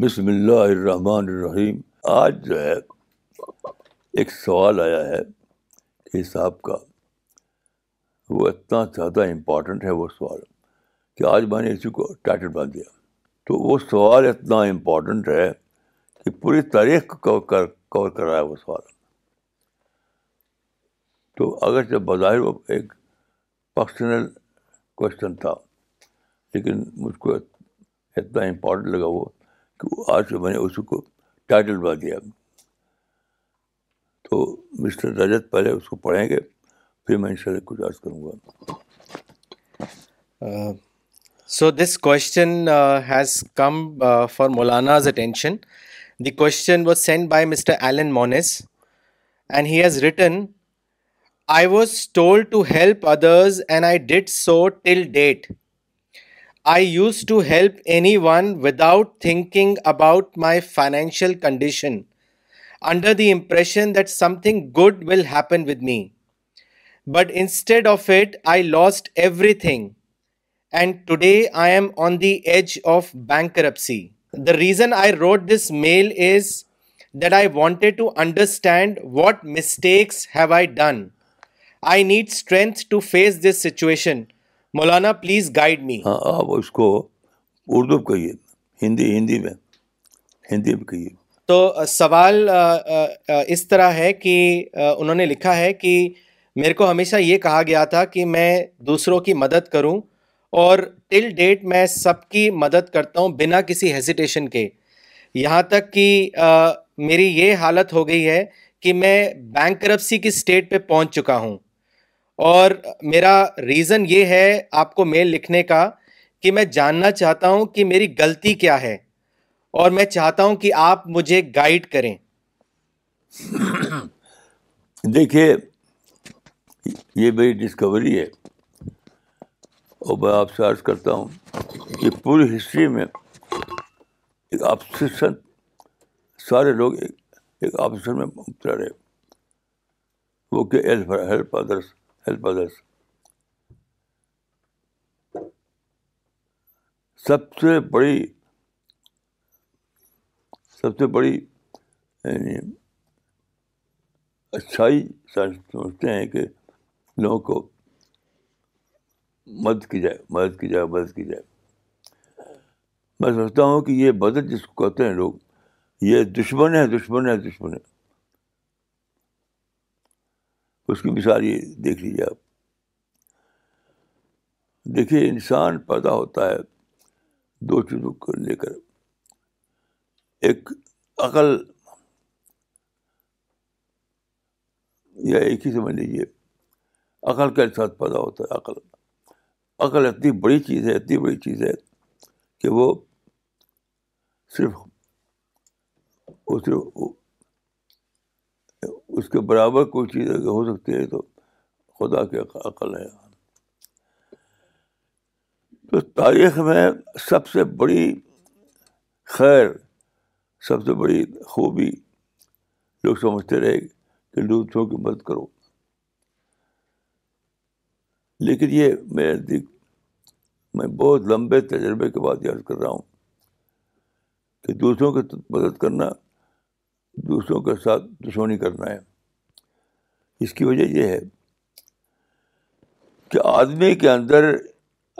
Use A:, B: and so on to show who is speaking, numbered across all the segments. A: بسم اللہ الرحمن الرحیم آج جو ہے ایک سوال آیا ہے کہ صاحب کا وہ اتنا زیادہ امپورٹنٹ ہے وہ سوال کہ آج میں نے اسی کو ٹائٹل باندھ دیا تو وہ سوال اتنا امپورٹنٹ ہے کہ پوری تاریخ کو کور کر رہا ہے وہ سوال تو اگر جب بظاہر وہ ایک پرسنل کوشچن تھا لیکن مجھ کو اتنا امپورٹنٹ لگا وہ کہ آج میں نے اسی کو ٹائٹل بنا دیا تو مسٹر رجت پہلے اس کو پڑھیں گے پھر میں ان شاء اللہ کچھ عرض کروں گا so this question has
B: come for Maulana's attention the question was sent by mister Allen Mons and he has written I was told to help others and I did so till date I used to help anyone without thinking about my financial condition, under the impression that something good will happen with me. But instead of it, I lost everything. And today I am on the edge of bankruptcy. The reason I wrote this mail is that I wanted to understand what mistakes have I done. I need strength to face this situation Maulana please guide me
A: ہاں آپ اس کو اردو کہیے ہندی ہندی میں ہندی میں کہیے
B: تو سوال اس طرح ہے کہ انہوں نے لکھا ہے کہ میرے کو ہمیشہ یہ کہا گیا تھا کہ میں دوسروں کی مدد کروں اور ٹل ڈیٹ میں سب کی مدد کرتا ہوں بنا کسی ہیزیٹیشن کے یہاں تک کہ میری یہ حالت ہو گئی ہے کہ میں بینک کرپسی کی اسٹیٹ پہ پہنچ چکا ہوں اور میرا ریزن یہ ہے آپ کو میل لکھنے کا کہ میں جاننا چاہتا ہوں کہ میری غلطی کیا ہے اور میں چاہتا ہوں کہ آپ مجھے گائیڈ کریں
A: دیکھیے یہ میری ڈسکوری ہے اور میں آپ سے عرض کرتا ہوں کہ پوری ہسٹری میں ایک سارے لوگ ایک میں رہے وہ کہ ہیلپ ادرس سب سے بڑی سب سے بڑی یعنی اچھائی سمجھتے ہیں کہ لوگوں کو مدد کی جائے مدد کی جائے مدد کی جائے میں سمجھتا ہوں کہ یہ مدد جس کو کہتے ہیں لوگ یہ دشمن ہے دشمن ہے دشمن ہے اس کی مثال یہ دیکھ لیجیے آپ دیکھیے انسان پیدا ہوتا ہے دو چیزوں کو لے کر ایک عقل یا ایک ہی سمجھ لیجیے عقل کا ساتھ پیدا ہوتا ہے عقل عقل اتنی بڑی چیز ہے اتنی بڑی چیز ہے کہ وہ صرف اس کے برابر کوئی چیز اگر ہو سکتی ہے تو خدا کے عقل ہے تو تاریخ میں سب سے بڑی خیر سب سے بڑی خوبی لوگ سمجھتے رہے کہ دوسروں کی مدد کرو لیکن یہ میرے دیکھ میں بہت لمبے تجربے کے بعد یاد کر رہا ہوں کہ دوسروں کی مدد کرنا دوسروں کے ساتھ دشمنی کرنا ہے اس کی وجہ یہ ہے کہ آدمی کے اندر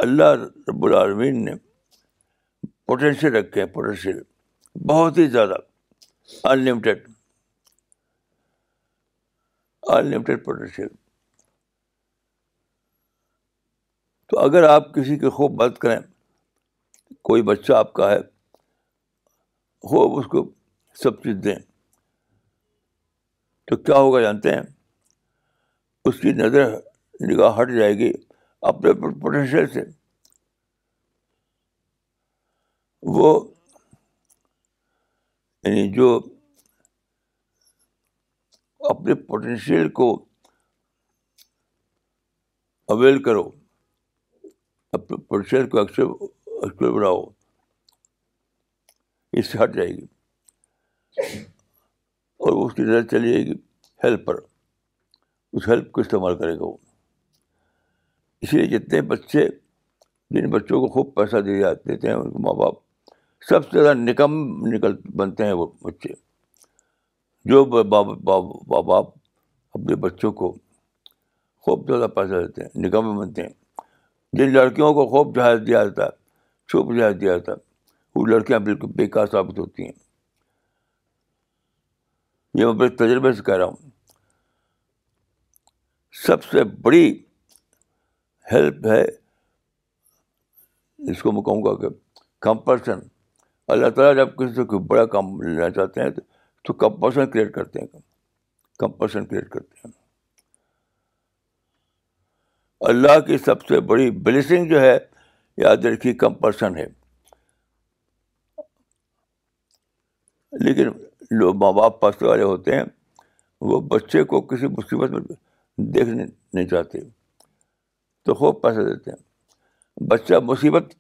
A: اللہ رب العالمین نے پوٹینشیل رکھے ہیں پوٹینشیل بہت ہی زیادہ انلمیٹیڈ ان لمیٹیڈ پوٹینشیل تو اگر آپ کسی کے خوب بات کریں کوئی بچہ آپ کا ہے خوب اس کو سب چیز دیں تو کیا ہوگا جانتے ہیں اس کی نظر نگاہ ہٹ جائے گی اپنے پوٹینشیل سے وہ یعنی جو اپنے پوٹینشیل کو اویل کرو اپنے پوٹینشیل کو اکثر بڑھاؤ اس سے ہٹ جائے گی اور اس کی نظر چلی جائے گی ہیلپ پر اس ہیلپ کو استعمال کرے گا وہ اس لیے جتنے بچے جن بچوں کو خوب پیسہ دے جاتے ہیں ان کے ماں باپ سب سے زیادہ نکم نکل بنتے ہیں وہ بچے جو ماں باپ اپنے بچوں کو خوب زیادہ پیسہ دیتے ہیں نگم بنتے ہیں جن لڑکیوں کو خوب جہاز دیا جاتا ہے چھپ جہاز دیا جاتا ہے وہ لڑکیاں بالکل بیکار ثابت ہوتی ہیں یہ میں اپنے تجربے سے کہہ رہا ہوں سب سے بڑی ہیلپ ہے اس کو میں کہوں گا کہ کمپرسن اللہ تعالیٰ جب کسی سے کوئی بڑا کام لینا چاہتے ہیں تو کمپرسن کریٹ کرتے ہیں کمپرسن کریٹ کرتے ہیں اللہ کی سب سے بڑی بلیسنگ جو ہے یاد رکھی کمپرسن ہے لیکن جو ماں باپ پیسے والے ہوتے ہیں وہ بچے کو کسی مصیبت میں دیکھنے نہیں چاہتے تو خوب پیسے دیتے ہیں بچہ مصیبت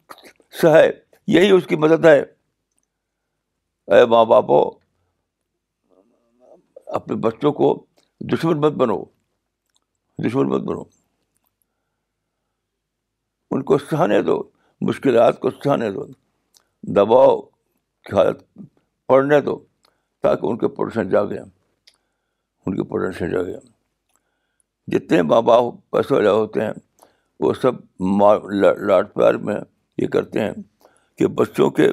A: سے ہے یہی اس کی مدد ہے اے ماں باپ اپنے بچوں کو دشمن مت بنو دشمن مت بنو ان کو سہانے دو مشکلات کو سہانے دو دباؤ کی حالت پڑھنے دو تاکہ ان کے پروڈکشن جاگے ان کے پوٹینشیل جاگے جتنے ماں باپ پیسے والے ہوتے ہیں وہ سب لاٹ پیار میں یہ کرتے ہیں کہ بچوں کے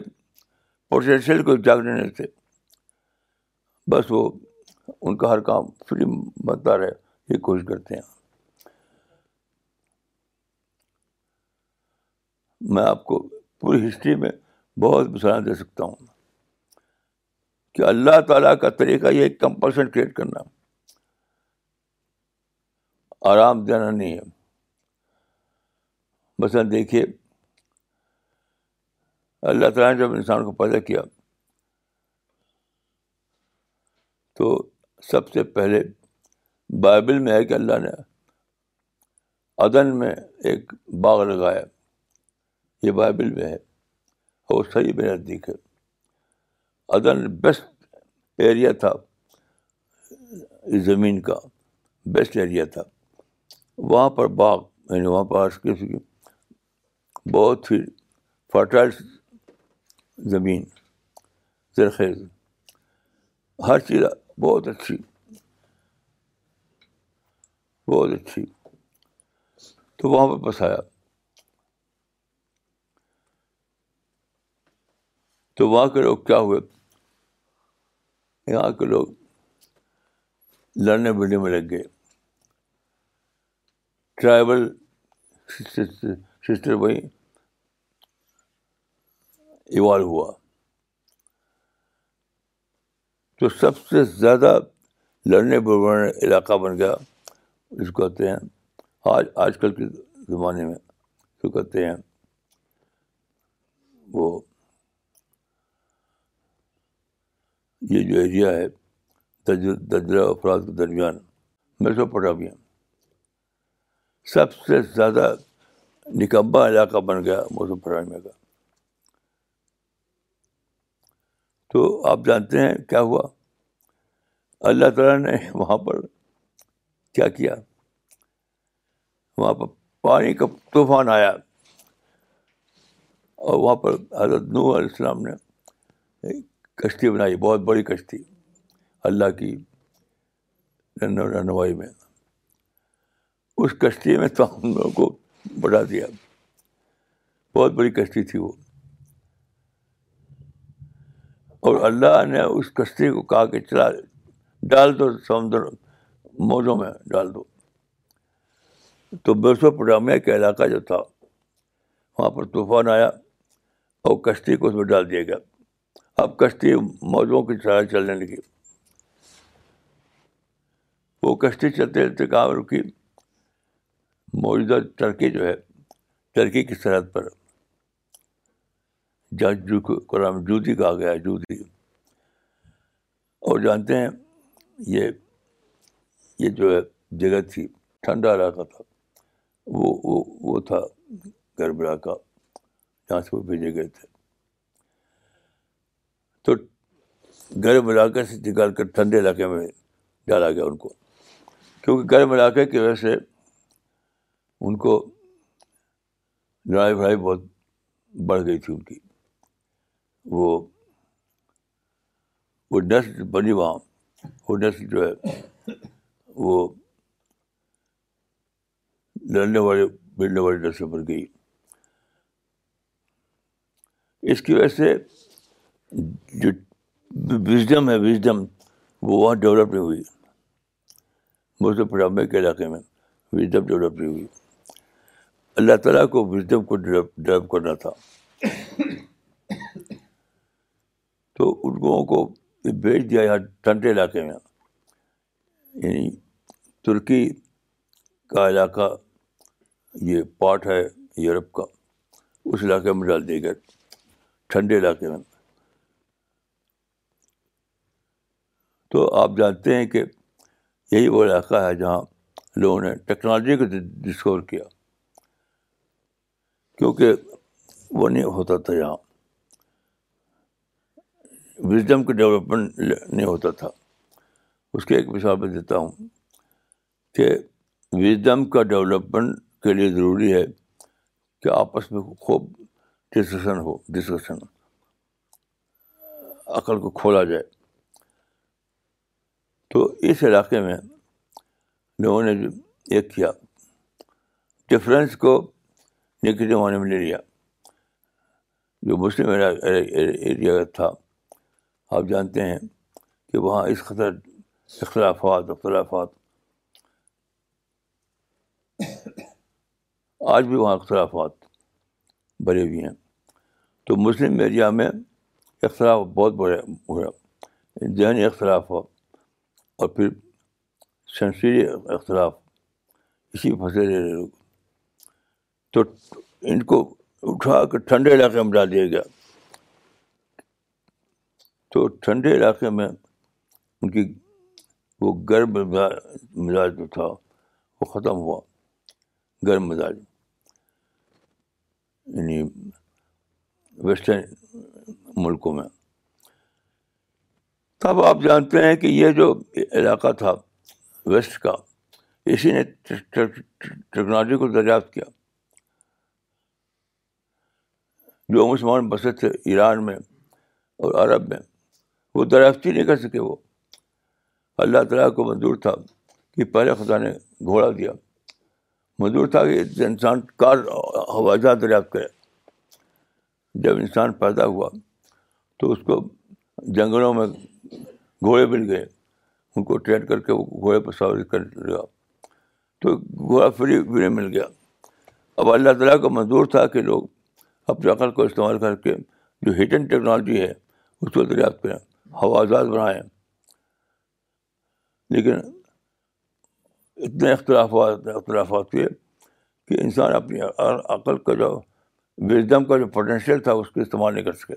A: پوٹینشیل کو جاگنے تھے بس وہ ان کا ہر کام فری بنتا رہے یہ کوشش کرتے ہیں میں آپ کو پوری ہسٹری میں بہت مثالیں دے سکتا ہوں کہ اللہ تعالیٰ کا طریقہ یہ کمپلشن کریٹ کرنا آرام دینا نہیں ہے مثلاً دیکھیے اللہ تعالیٰ نے جب انسان کو پیدا کیا تو سب سے پہلے بائبل میں ہے کہ اللہ نے ادن میں ایک باغ لگایا یہ بائبل میں ہے اور صحیح بے نزدیک ہے ادن بیسٹ ایریا تھا اس زمین کا بیسٹ ایریا تھا وہاں پر باغ میں نے وہاں پر بہت ہی فرٹائل زمین زرخیز ہر چیز بہت اچھی بہت اچھی تو وہاں پہ بس آیا تو وہاں کے لوگ کیا ہوئے یہاں کے لوگ لڑنے بڑھنے میں لگ گئے ٹرائبل سسٹر وہیں ایوالو ہوا تو سب سے زیادہ لڑنے بڑھنے علاقہ بن گیا اس کو کہتے ہیں آج آج کل کے زمانے میں جو کہتے ہیں وہ یہ جو ایریا ہے درجہ افراد کے درمیان میسو سب سے زیادہ نکمبا علاقہ بن گیا موسم کا تو آپ جانتے ہیں کیا ہوا اللہ تعالیٰ نے وہاں پر کیا کیا وہاں پر پانی کا طوفان آیا اور وہاں پر حضرت علیہ السلام نے کشتی بنائی بہت بڑی کشتی اللہ کی رہنمائی میں اس کشتی میں تو ہم لوگوں کو بڑھا دیا بہت بڑی کشتی تھی وہ اور اللہ نے اس کشتی کو کہا کہ چلا ڈال دو سمندر موزوں میں ڈال دو تو بیشو پٹامیہ کا علاقہ جو تھا وہاں پر طوفان آیا اور کشتی کو اس میں ڈال دیا گیا اب کشتی موجوں کی طرح چلنے لگی وہ کشتی چلتے چلتے کام رکی موجودہ ٹرکی جو ہے ٹرکی کی سرحد پر جہاں جو قرآن جودی کہا گیا جودی اور جانتے ہیں یہ یہ جو ہے جگہ تھی ٹھنڈا علاقہ تھا وہ وہ تھا گربرا کا جہاں سے وہ بھیجے گئے تھے تو گرم علاقے سے نکال کر ٹھنڈے علاقے میں ڈالا گیا ان کو کیونکہ گرم علاقے کی وجہ سے ان کو لڑائی بھڑائی بہت بڑھ گئی تھی ان کی وہ نسل بنی وہاں وہ نسل جو ہے وہ لڑنے والے بڑھنے والے نسل بن گئی اس کی وجہ سے جو وزڈم ہے وزڈم وہ وہاں ڈیولپ نہیں ہوئی برس پنجاب کے علاقے میں وزڈم ڈیولپ نہیں ہوئی اللہ تعالیٰ کو وزڈم کو ڈیولپ کرنا تھا تو ان لوگوں کو بھیج دیا یہاں ٹھنڈے علاقے میں یعنی ترکی کا علاقہ یہ پارٹ ہے یورپ کا اس علاقے میں ڈال دیے گئے ٹھنڈے علاقے میں تو آپ جانتے ہیں کہ یہی وہ علاقہ ہے جہاں لوگوں نے ٹیکنالوجی کو ڈسکور کیا کیونکہ وہ نہیں ہوتا تھا یہاں وزڈم کا ڈیولپمنٹ نہیں ہوتا تھا اس کے ایک مثال میں دیتا ہوں کہ وزڈم کا ڈیولپمنٹ کے لیے ضروری ہے کہ آپس میں خوب ڈسکشن ہو ڈسکشن عقل کو کھولا جائے تو اس علاقے میں لوگوں نے ایک کیا ڈفرینس کو نگیٹو معنی میں لے لیا جو مسلم ایریا تھا آپ جانتے ہیں کہ وہاں اس خطر اختلافات اختلافات آج بھی وہاں اختلافات بھرے ہوئے ہیں تو مسلم ایریا میں اختلاف بہت بڑے ہوئے ذہنی اختلاف اور پھر سنسری اختلاف اسی پھنسے رہے تو ان کو اٹھا کر ٹھنڈے علاقے میں ڈال دیا گیا تو ٹھنڈے علاقے میں ان کی وہ گرم مزاج جو تھا وہ ختم ہوا گرم مزاج یعنی ویسٹرن ملکوں میں تب آپ جانتے ہیں کہ یہ جو علاقہ تھا ویسٹ کا اسی نے ٹیکنالوجی کو دریافت کیا جو مسلمان بسے تھے ایران میں اور عرب میں وہ دریافت ہی نہیں کر سکے وہ اللہ تعالیٰ کو منظور تھا کہ پہلے نے گھوڑا دیا منظور تھا کہ انسان کار ہوا جاہ دریافت کرے جب انسان پیدا ہوا تو اس کو جنگلوں میں گھوڑے مل گئے ان کو ٹرین کر کے وہ گھوڑے پر سواری کر لیا تو گھوڑا فری بھی مل گیا اب اللہ تعالیٰ کو منظور تھا کہ لوگ اپنی عقل کو استعمال کر کے جو ہٹن ٹیکنالوجی ہے اس کو دریافت کریں آزاد بنائیں لیکن اتنے اختلافات اختلافات ہوئے کہ انسان اپنی عقل کا جو وزڈم کا جو پوٹینشیل تھا اس کو استعمال نہیں کر سکے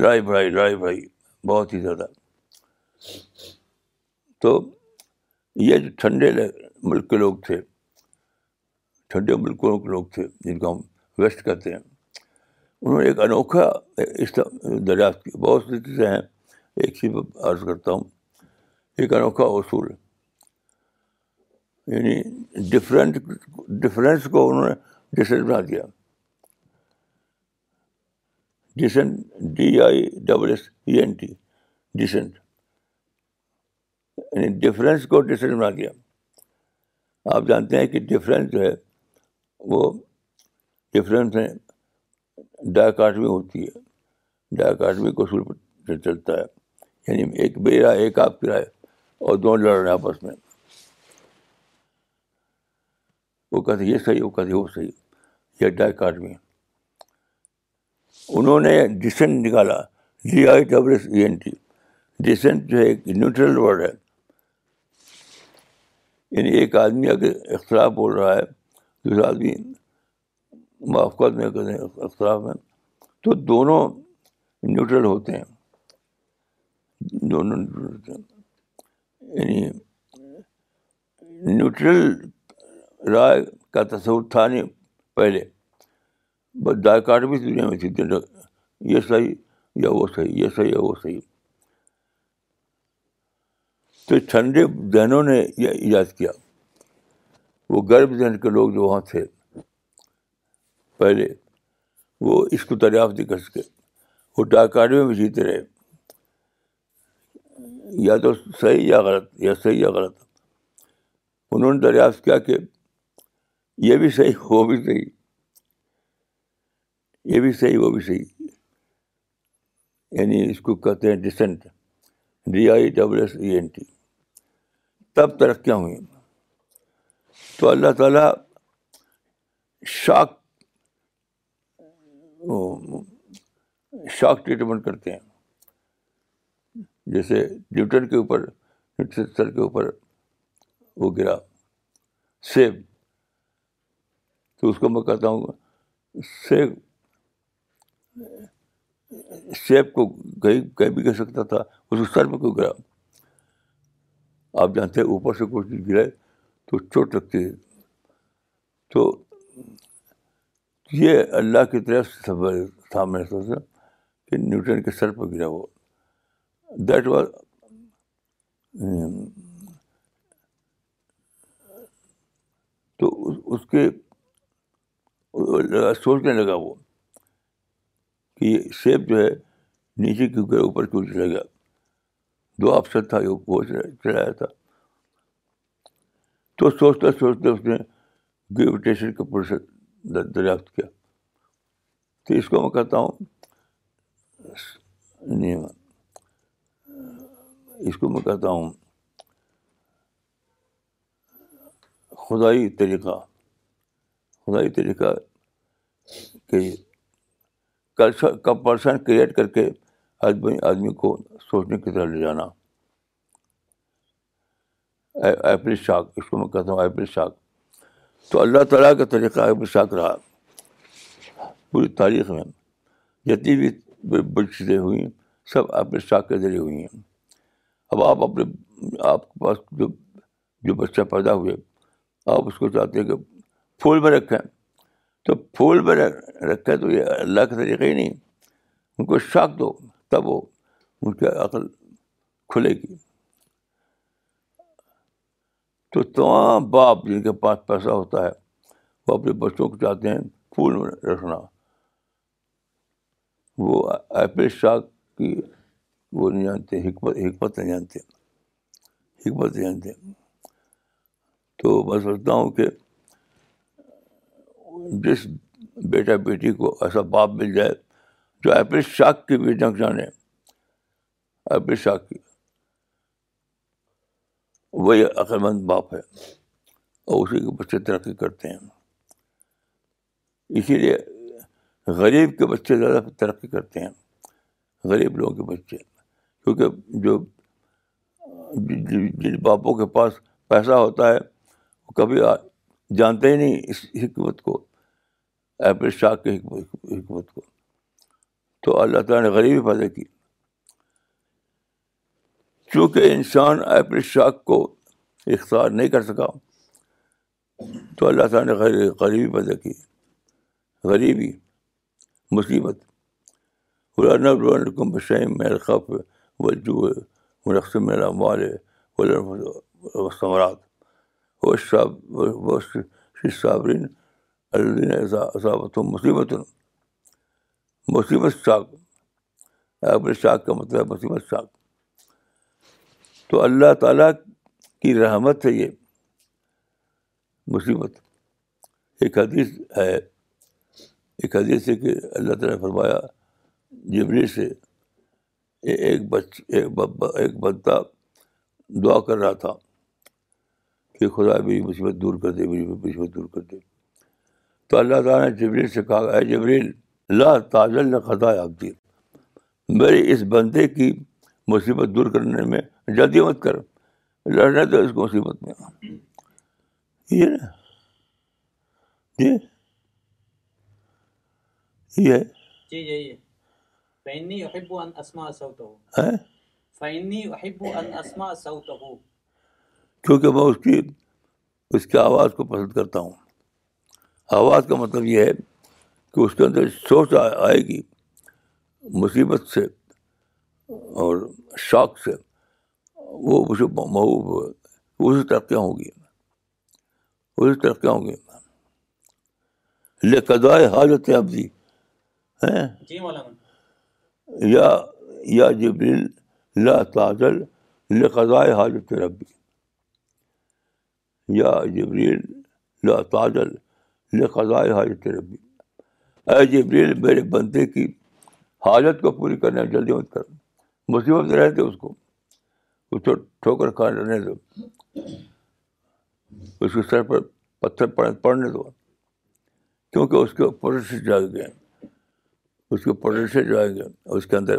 A: لڑائی بڑھائی لڑائی بڑھائی بہت ہی زیادہ تو یہ جو ٹھنڈے ملک کے لوگ تھے ٹھنڈے ملکوں کے لوگ تھے جن کو ہم ویسٹ کہتے ہیں انہوں نے ایک انوکھا دریافت کیا بہت سی چیزیں ہیں ایک چیز عرض کرتا ہوں ایک انوکھا اصول یعنی ڈفرینٹ ڈفرینس کو انہوں نے ڈسن بنا دیا dissent D I double S E N T dissent یعنی ڈفرینس کو ڈسیزن بنا دیا آپ جانتے ہیں کہ ڈفرینس جو ہے وہ ڈفرینس ہے ڈاکاٹمی ہوتی ہے ڈاکاٹمی کو اصول پر چلتا ہے یعنی ایک میرا ایک آپ کی رائے اور دونوں لڑ رہے ہیں آپس میں وہ کہتے یہ صحیح وہ کہتے وہ صحیح یہ ڈاکاٹمی انہوں نے ڈسنٹ نکالا آئی این ٹی ڈسینٹ جو ہے ایک نیوٹرل ورڈ ہے یعنی ایک آدمی اگر اختلاف بول رہا ہے دوسرا آدمی موافقت میں کریں ہیں اختلاف میں تو دونوں نیوٹرل ہوتے ہیں دونوں نیوٹرل ہوتے ہیں یعنی نیوٹرل رائے کا تصور تھا نہیں پہلے بس دائکاٹ بھی دنیا میں تھی یہ صحیح یا وہ صحیح یہ صحیح یا وہ صحیح تو ٹھنڈے ذہنوں نے یہ ایجاد کیا وہ گرب ذہن کے لوگ جو وہاں تھے پہلے وہ اس کو دریافت کر سکے وہ ڈاکارے میں بھی جیتے رہے یا تو صحیح یا غلط یا صحیح یا غلط انہوں نے دریافت کیا کہ یہ بھی صحیح وہ بھی صحیح یہ بھی صحیح وہ بھی صحیح یعنی اس کو کہتے ہیں dissent D I double S E N T تب ترقیاں ہوئیں تو اللہ تعالیٰ شاک شاک ٹریٹمنٹ کرتے ہیں جیسے نیوٹن کے اوپر سر کے اوپر وہ گرا سیب تو اس کو میں کہتا ہوں سیب سیب کو کہیں کہیں بھی گر سکتا تھا اس سر میں کوئی گرا آپ جانتے ہیں اوپر سے کوئی چیز گرائے تو چوٹ لگتی ہے تو یہ اللہ کی طرف سے تھا کہ نیوٹن کے سر پہ گرا وہ دیٹ واز تو اس کے سوچنے لگا وہ کہ یہ شیپ جو ہے نیچے کیوں گئے اوپر کیوں چلا گیا دو آپشن تھا جو وہ چلایا تھا تو سوچتے سوچتے اس نے گریویٹیشن کا پروسیس دریافت کیا تو اس کو میں کہتا ہوں یعنی اس کو میں کہتا ہوں خدائی طریقہ خدائی طریقہ کہ کمپرشن کریٹ کر کے آدمی آدمی کو سوچنے کی طرح لے جانا ایپل شاک اس کو میں کہتا ہوں ایپل شاک تو اللہ تعالیٰ کا طریقہ ایپل شاک رہا پوری تاریخ میں جتنی بھی بڑی ہوئی ہوئیں سب ایپل شاک کے ذریعے ہوئی ہیں اب آپ اپنے آپ کے پاس جو جو بچہ پیدا ہوئے آپ اس کو چاہتے ہیں کہ پھول میں رکھیں تو پھول میں رکھے تو یہ اللہ کا طریقہ ہی نہیں ان کو شاک دو تب وہ ان کی عقل کھلے گی تو تمام باپ جن کے پاس پیسہ ہوتا ہے وہ اپنے بچوں کو چاہتے ہیں پھول میں رکھنا وہ ایپل شاک کی وہ نہیں جانتے حکمت حکمت نہیں جانتے حکمت نہیں جانتے تو میں سمجھتا ہوں کہ جس بیٹا بیٹی کو ایسا باپ مل جائے جو ایپل شاک کی بھی جانے ایپل شاک کی وہی عقل مند باپ ہے اور اسی کے بچے ترقی کرتے ہیں اسی لیے غریب کے بچے زیادہ ترقی کرتے ہیں غریب لوگوں کے بچے کیونکہ جو جن باپوں کے پاس پیسہ ہوتا ہے وہ کبھی جانتے ہی نہیں اس حکمت کو ایپل شاخ حکمت کو تو اللہ تعالیٰ نے غریبی پیدا کی چونکہ انسان ایپل شاخ کو اختیار نہیں کر سکا تو اللہ تعالیٰ نے غریبی پیدا کی غریبی مصیبت قلانکم بشم میر خپ وجوہ ثمرات وہ صابرین الدین نے مصیبت مصیبت شاخ عبر شاخ کا مطلب مصیبت شاخ تو اللہ تعالیٰ کی رحمت ہے یہ مصیبت ایک حدیث ہے ایک حدیث ہے کہ اللہ تعالیٰ نے فرمایا جبری سے ایک بچ ایک بندہ دعا کر رہا تھا کہ خدا میری مصیبت دور کر دے میری مصیبت دور کر دے تو اللہ تعالیٰ نے جبریل سے کہا اے جبریل لا تاجل نے خطا آبدی میری اس بندے کی مصیبت دور کرنے میں جلدی مت کر لڑنا تو اس کو مصیبت میں یہ نا جی یہ ہاں؟ کیونکہ میں اس کی اس کی آواز کو پسند کرتا ہوں آواز کا مطلب یہ ہے کہ اس کے اندر سوچ آئے گی مصیبت سے اور شوق سے وہ مجھے محبوب اسی ترقیاں ہوں گی اسی ترقیاں ہوں گی لے قدائے حاجت ابزی ہیں جی یا یا جبریل لے قدائے حاجت ربی یا جبریل لا تعجل خزائے حاجت ربی اے جبریل میرے بندے کی حاجت کو پوری کرنے میں جلدی مت کر مصیبت رہے تھے اس کو اس کو ٹھوکر کھا رہنے دو اس کے سر پر پتھر پڑنے دو کیونکہ اس کے سے جاگ گئے اس کے سے جاگ گیا اس کے اندر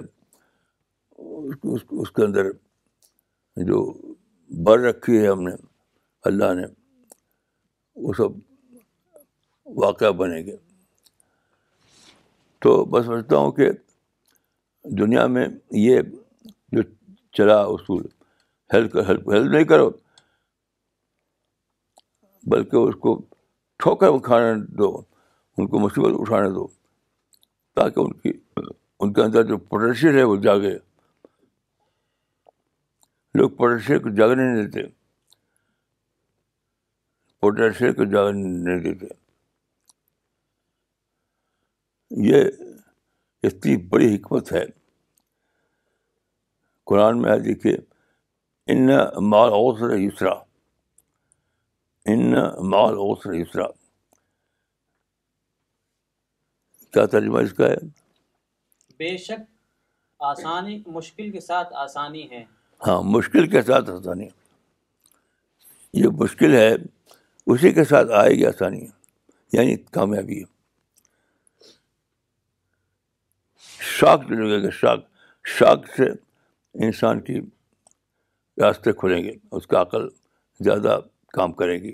A: اس کے اندر جو بر رکھی ہے ہم نے اللہ نے وہ سب واقعہ بنے گے تو میں سمجھتا ہوں کہ دنیا میں یہ جو چلا اصول ہیلپ ہیلپ ہیلپ نہیں کرو بلکہ اس کو ٹھوکر اٹھانے دو ان کو مصیبت اٹھانے دو تاکہ ان کی ان کے اندر جو پوٹینشیل ہے وہ جاگے لوگ پوٹینشیل کو جاگنے نہیں دیتے پوٹینشیل کو جاگنے نہیں دیتے یہ اتنی بڑی حکمت ہے قرآن میں آئے دیکھیے ان مال اوسر یسرا ان مال اوسر یسرا کیا ترجمہ اس کا
B: ہے بے شک آسانی مشکل کے ساتھ آسانی ہے ہاں مشکل کے ساتھ
A: آسانی یہ مشکل ہے اسی کے ساتھ آئے گی آسانی یعنی کامیابی ہے شاک لگے گا شاک شاک سے انسان کی راستے کھلیں گے اس کا عقل زیادہ کام کرے گی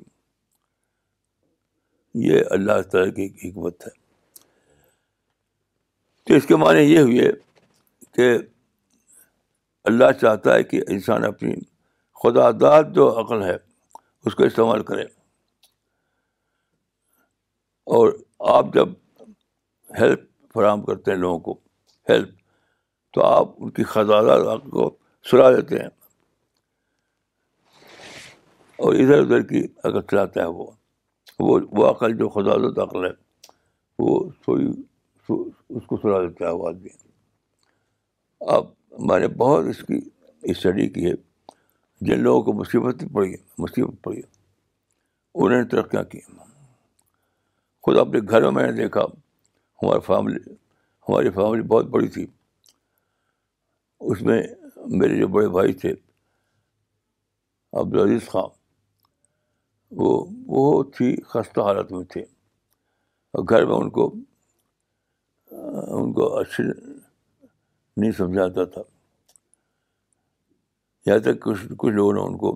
A: یہ اللہ تعالیٰ کی حکمت ہے تو اس کے معنی یہ ہوئے کہ اللہ چاہتا ہے کہ انسان اپنی خدا داد جو عقل ہے اس کو استعمال کرے اور آپ جب ہیلپ فراہم کرتے ہیں لوگوں کو ہیلپ تو آپ ان کی خزانہ سلا دیتے ہیں اور ادھر ادھر کی اگر چلاتا ہے وہ وہ وہ عقل جو خزادہ عقل ہے وہ تھوڑی سلا دیتا ہے وہ آدمی اب نے بہت اس کی اسٹڈی کی ہے جن لوگوں کو مصیبت پڑی مصیبت پڑی انہوں نے ترقیاں کی خود اپنے گھروں میں نے دیکھا ہمارے فیملی ہماری فیملی بہت بڑی تھی اس میں میرے جو بڑے بھائی تھے عبدالعزیز خان وہ بہت ہی خستہ حالت میں تھے اور گھر میں ان کو ان کو اچھے نہیں سمجھاتا تھا یہاں تک کچھ کچھ لوگوں نے ان کو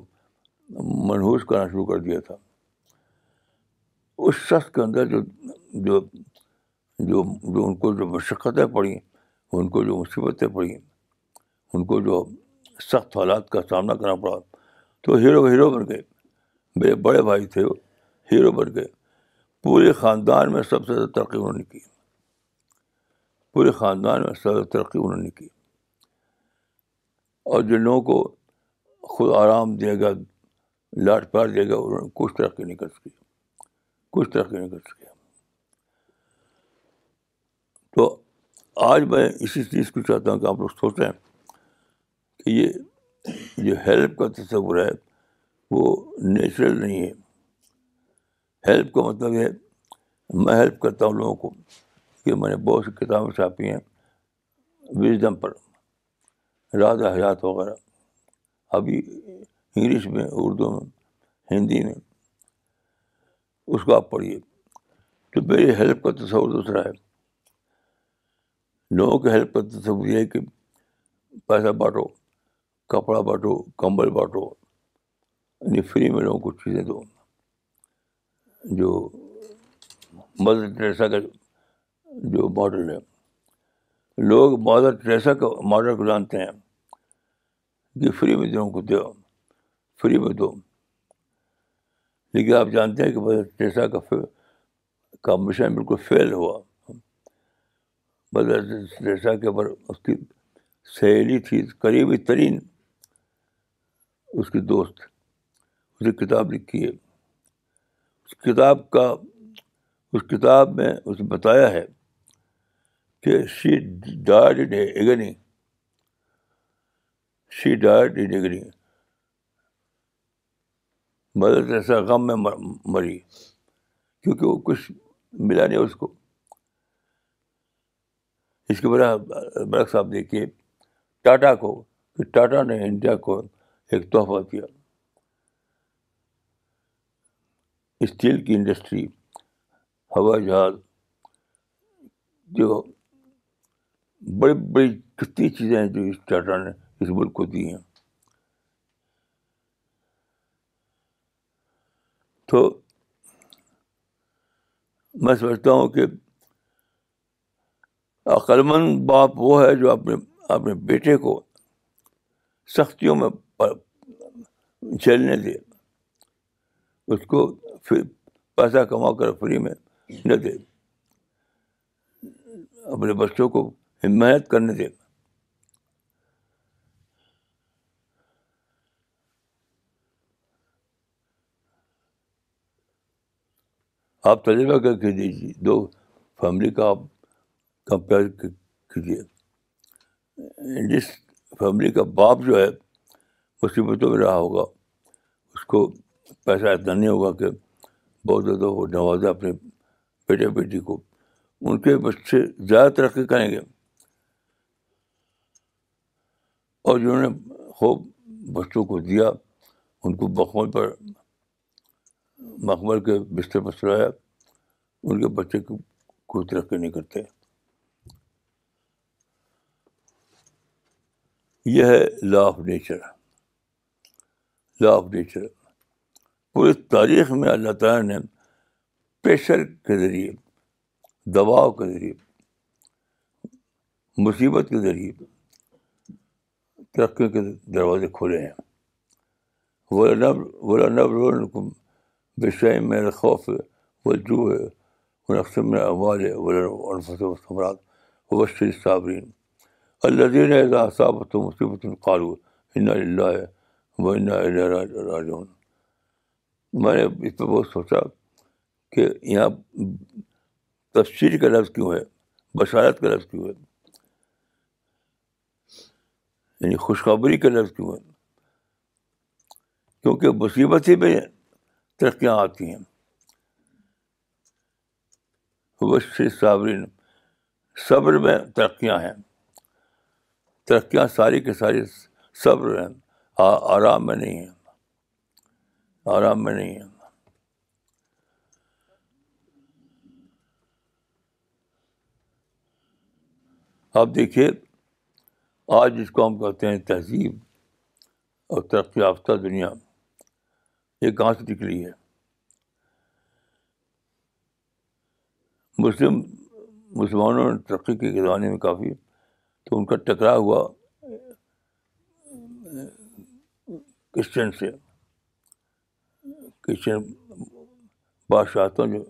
A: منحوس کرنا شروع کر دیا تھا اس شخص کے اندر جو جو جو جو ان کو جو مشقتیں پڑیں ان کو جو مصیبتیں پڑیں ان کو جو سخت حالات کا سامنا کرنا پڑا تو ہیرو ہیرو بن گئے میرے بڑے بھائی تھے ہیرو بن گئے پورے خاندان میں سب سے زیادہ ترقی انہوں نے کی پورے خاندان میں سب سے زیادہ ترقی انہوں نے کی اور جن لوگوں کو خود آرام دے گا لاٹ پیار دیا گا انہوں نے کچھ ترقی نہیں کر سکی کچھ ترقی نہیں کر سکے تو آج میں اسی چیز کو چاہتا ہوں کہ آپ لوگ سوچیں کہ یہ جو ہیلپ کا تصور ہے وہ نیچرل نہیں ہے ہیلپ کا مطلب ہے میں ہیلپ کرتا ہوں لوگوں کو کہ میں نے بہت سی کتابیں چھاپی ہیں وزڈم پر راز حیات وغیرہ ابھی انگلش میں اردو میں ہندی میں اس کو آپ پڑھیے تو میری ہیلپ کا تصور دوسرا ہے لوگوں کی ہیلپ تھے وہ یہ کہ پیسہ بانٹو کپڑا بانٹو کمبل بانٹو یعنی فری میں لوگوں کو چیزیں دو جو مدر ٹریسا کا جو ماڈل ہے لوگ مدر ٹریسا کا ماڈل کو جانتے ہیں کہ فری میں لوگوں کو دو فری میں دو لیکن آپ جانتے ہیں کہ مدر ٹریسا کا کا مشن بالکل فیل ہوا ریسا کے اوپر اس کی سہیلی تھی قریبی ترین اس کی دوست اسے کتاب لکھی ہے اس کتاب کا اس کتاب میں نے بتایا ہے کہ she died in agony she died in agony mother ایسا غم میں مری کیونکہ وہ کچھ ملا نہیں اس کو اس کے بعد برعکس آپ دیکھیے ٹاٹا کو کہ ٹاٹا نے انڈیا کو ایک تحفہ دیا اسٹیل کی انڈسٹری ہوائی جہاز جو بڑی بڑی کتنی چیزیں ہیں جو اس ٹاٹا نے اس ملک کو دی ہیں تو میں سمجھتا ہوں کہ عقلمند باپ وہ ہے جو اپنے اپنے بیٹے کو سختیوں میں جھیلنے دے اس کو پھر پیسہ کما کر فری میں نہ دے اپنے بچوں کو حمایت کرنے دے آپ تجربہ کر کے دیجیے دو فیملی کا آپ کمپیئر کیجیے جس فیملی کا باپ جو ہے مصیبتوں میں رہا ہوگا اس کو پیسہ اتنا نہیں ہوگا کہ بہت زیادہ وہ نوازا اپنے بیٹے بیٹی کو ان کے بچے زیادہ ترقی کریں گے اور جنہوں نے خوب بچوں کو دیا ان کو مخمل پر مخمل کے بستر پر سلایا ان کے بچے کو کوئی ترقی نہیں کرتے یہ ہے law of nature law of nature پوری تاریخ میں اللہ تعالیٰ نے پریشر کے ذریعے دباؤ کے ذریعے مصیبت کے ذریعے ترقی کے دروازے کھولے ہیں نبم بے شعم الخوف وجوہات وہ صابرین اللہ دِنۃ قارو اناج راجون میں نے اس پہ بہت سوچا کہ یہاں تفصیل کا لفظ کیوں ہے بشارت کا لفظ کیوں ہے یعنی خوشخبری کا لفظ کیوں ہے کیونکہ مصیبت ہی میں ترقیاں آتی ہیں وش صابرین صبر میں ترقیاں ہیں ترقیاں ساری کے ساری صبر ہیں آرام میں نہیں ہیں آرام میں نہیں ہیں آپ دیکھیے آج جس کو ہم کہتے ہیں تہذیب اور ترقی یافتہ دنیا یہ کہاں سے نکلی ہے مسلم مسلمانوں نے ترقی کے زمانے میں کافی تو ان کا ٹکرا ہوا کرسچن سے کرسچن بادشاہتوں جو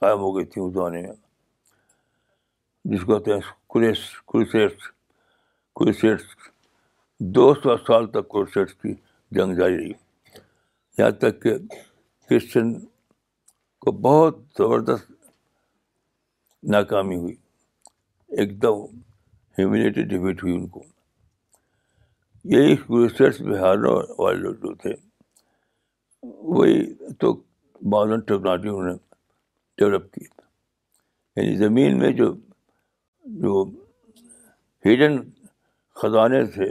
A: قائم ہو گئی تھیں اس زمانے میں جس کو کہتے ہیں کریس کریسیٹس دو سو سال تک کرسیٹس کی جنگ جاری رہی یہاں تک کہ کرسچن کو بہت زبردست ناکامی ہوئی ایک دم ہیومنیٹی ڈیٹ ہوئی ان کو یہی ریسرچ بہاروں والے لوگ جو تھے وہی تو ماڈرن ٹیکنالوجی انہوں نے ڈیولپ کی یعنی زمین میں جو جو ہیڈن خزانے تھے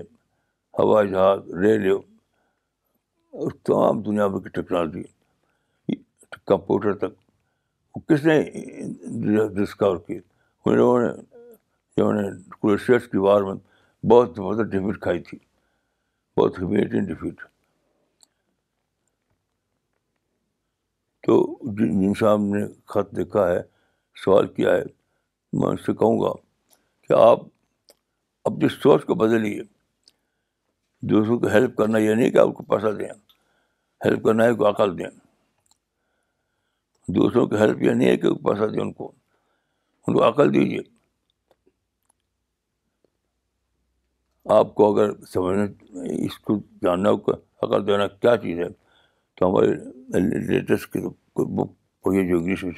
A: ہوائی جہاز ریلو تمام دنیا بھر کی ٹیکنالوجی کمپیوٹر تک کس نے ڈسکور کی ان لوگوں نے جنہوں میں نے کی وار میں بہت زبردست ڈفیٹ کھائی تھی بہت ہم ڈفیٹ تو جن جن صاحب نے خط دیکھا ہے سوال کیا ہے میں ان سے کہوں گا کہ آپ اپنی سوچ کو بدلیے دوسروں کو ہیلپ کرنا یہ نہیں کہ آپ کو پیسہ دیں ہیلپ کرنا ہے عقل دیں دوسروں کی ہیلپ یہ نہیں ہے کہ پیسہ دیں ان کو ان کو عقل دیجیے آپ کو اگر سمجھنا اس کو جاننا دینا کیا چیز ہے تو ہماری لیٹسٹ بک پڑھی جو انگلش میں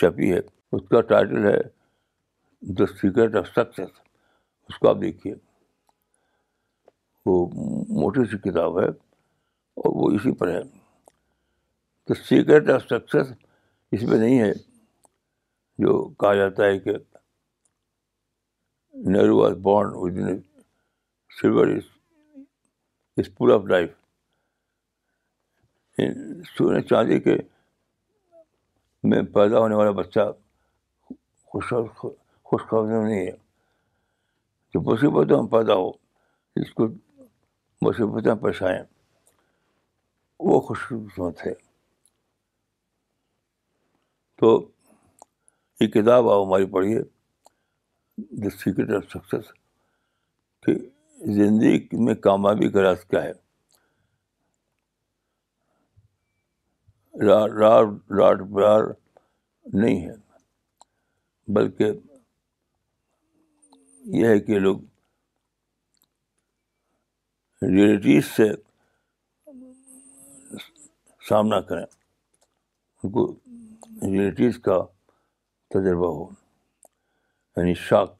A: چھپی ہے اس کا ٹائٹل ہے دا سیکرٹ آف سکسیس اس کو آپ دیکھیے وہ موٹی سی کتاب ہے اور وہ اسی پر ہے دا سیکریٹ آف سکسیس اس میں نہیں ہے جو کہا جاتا ہے کہ Nehru in silver is pool of life سونے چاندی کے میں پیدا ہونے والا بچہ خوش خوشخبری نہیں ہے جو مصیبتوں میں پیدا ہو جس کو مصیبتیں پیش آئیں وہ خوش قسمت ہے تو یہ کتاب آؤ ہماری پڑھیے دا آف کہ زندگی میں کامیابی کا راز کیا ہے نہیں ہے بلکہ یہ ہے کہ لوگ ریئلٹیز سے سامنا کریں ان کو ریئلٹیز کا تجربہ ہو یعنی شاک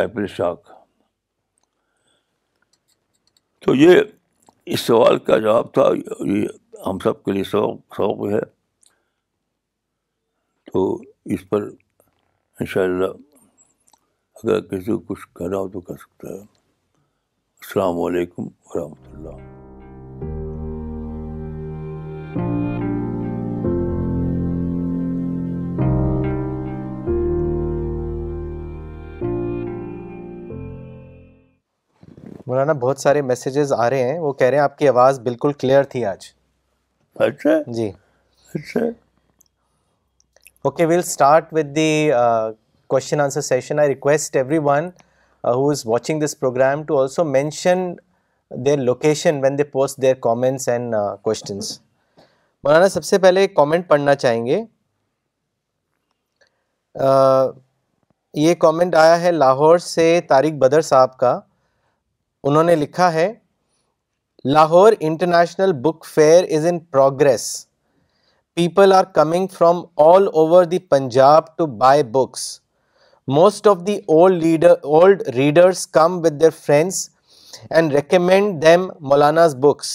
A: ایپل شاک تو یہ اس سوال کا جواب تھا یہ ہم سب کے لیے شوق ہے تو اس پر ان شاء اللہ اگر کسی کو کچھ کہنا ہو تو کر سکتا ہے السلام علیکم ورحمۃ اللہ
C: مولانا بہت سارے میسیجز آ رہے ہیں وہ کہہ رہے ہیں آپ کی آواز بالکل کلیئر تھی آج
A: اچھا
C: جی اچھا okay we'll start with the answer session I request every one who this programme also mention their location when they post their comments and questions مولانا سب سے پہلے ایک کامنٹ پڑھنا چاہیں گے uh, یہ کامنٹ آیا ہے لاہور سے طارق بدر صاحب کا انہوں نے لکھا ہے Lahore international book fair is in progress people are coming from all over the Punjab to buy books most of the old old leader readers come with their friends and recommend them Maulana's books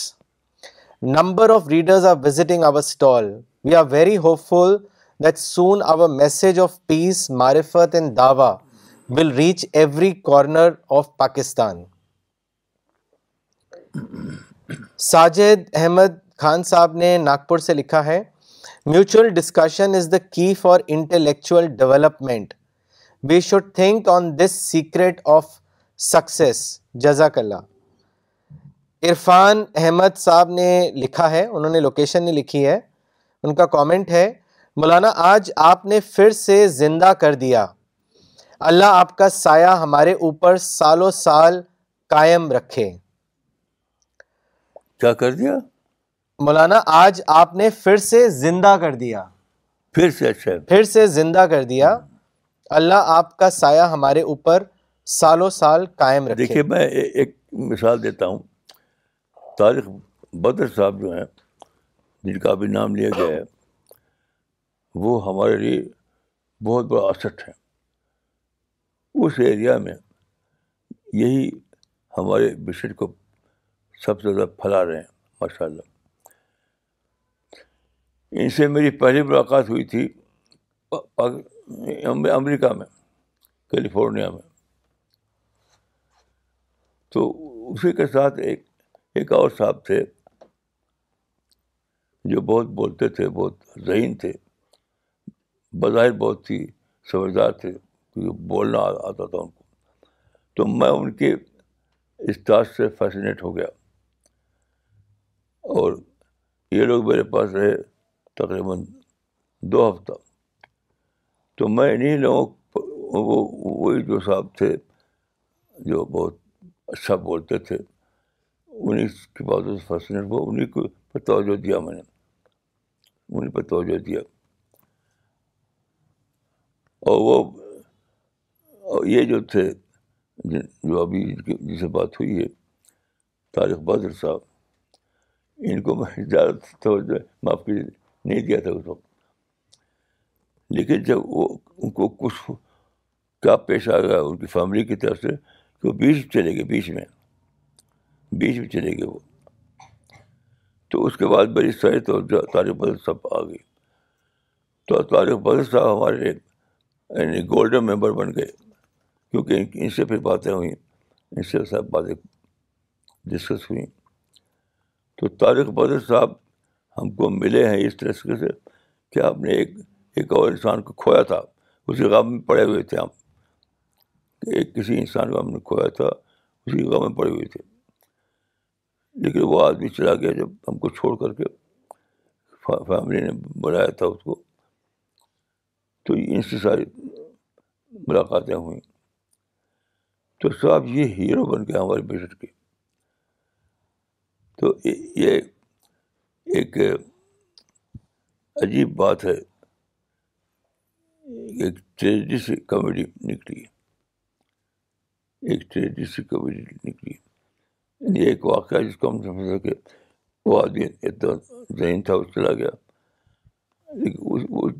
C: number of readers are visiting our stall we are very hopeful that soon our message of peace معرفت and دعوی will reach every corner of Pakistan Sajid Ahmad Khan صاحب نے ناگپور سے لکھا ہے mutual discussion is the key for intellectual development we should think on this secret of success جزاک اللہ عرفان احمد صاحب نے لکھا ہے انہوں نے لوکیشن نہیں لکھی ہے ان کا کامنٹ ہے مولانا آج آپ نے پھر سے زندہ کر دیا اللہ آپ کا سایہ ہمارے اوپر سالوں سال قائم رکھے
A: کیا کر دیا
C: مولانا آج آپ نے پھر سے زندہ کر دیا
A: پھر سے
C: اچھا پھر سے زندہ کر دیا اللہ آپ کا سایہ ہمارے اوپر سالوں سال قائم رکھے
A: دیکھیے میں ایک مثال دیتا ہوں طارق بدر صاحب جو ہیں جن کا بھی نام لیا گیا ہے وہ ہمارے لیے بہت بڑا اثر ہے اس ایریا میں یہی ہمارے بشر کو سب سے زیادہ پھلا رہے ہیں ماشاء اللہ ان سے میری پہلی ملاقات ہوئی تھی امریکہ میں کیلیفورنیا میں تو اسی کے ساتھ ایک ایک اور صاحب تھے جو بہت بولتے تھے بہت ذہین تھے بظاہر بہت ہی سمجھدار تھے کیونکہ بولنا آتا تھا ان کو تو میں ان کے استاذ سے فیسنیٹ ہو گیا اور یہ لوگ میرے پاس رہے تقریباً دو ہفتہ تو میں انہیں لوگوں وہ وہی جو صاحب تھے جو بہت اچھا بولتے تھے انہیں کے بعد فیسنیٹ ہوا انہیں کو پہ توجہ دیا میں نے انہیں پہ توجہ دیا اور وہ اور یہ جو تھے جو ابھی جسے بات ہوئی ہے طارق بہادر صاحب ان کو میں زیادہ توجہ معاف کی نہیں دیا تھا اس وقت لیکن جب وہ ان کو کچھ کیا پیش آ گیا ان کی فیملی کی طرف سے کہ وہ بیچ چلے گئے بیچ میں بیچ میں چلے گئے وہ تو اس کے بعد بڑی ساری توجہ طارق بدر صاحب آ گئی تو طارق بدر صاحب ہمارے یعنی گولڈن ممبر بن گئے کیونکہ ان سے پھر باتیں ہوئیں ان سے سب باتیں ڈسکس ہوئیں تو طارق بدر صاحب ہم کو ملے ہیں اس طریقے سے کہ آپ نے ایک ایک اور انسان کو کھویا تھا اسی غم میں پڑے ہوئے تھے ہم ایک کسی انسان کو ہم نے کھویا تھا اسی غم میں پڑے ہوئے تھے لیکن وہ آدمی چلا گیا جب ہم کو چھوڑ کر کے فیملی نے بنایا تھا اس کو تو ان سے ساری ملاقاتیں ہوئیں تو صاحب یہ ہیرو بن گئے ہمارے بجٹ کے تو یہ ایک عجیب بات ہے ایک ٹریجڈی سی کامیڈی نکلی ایک ٹریجڈی سی کامیڈی نکلی یعنی ایک واقعہ جس کو ہم سمجھ سکے وہ آدمی اتنا ذہین تھا وہ چلا گیا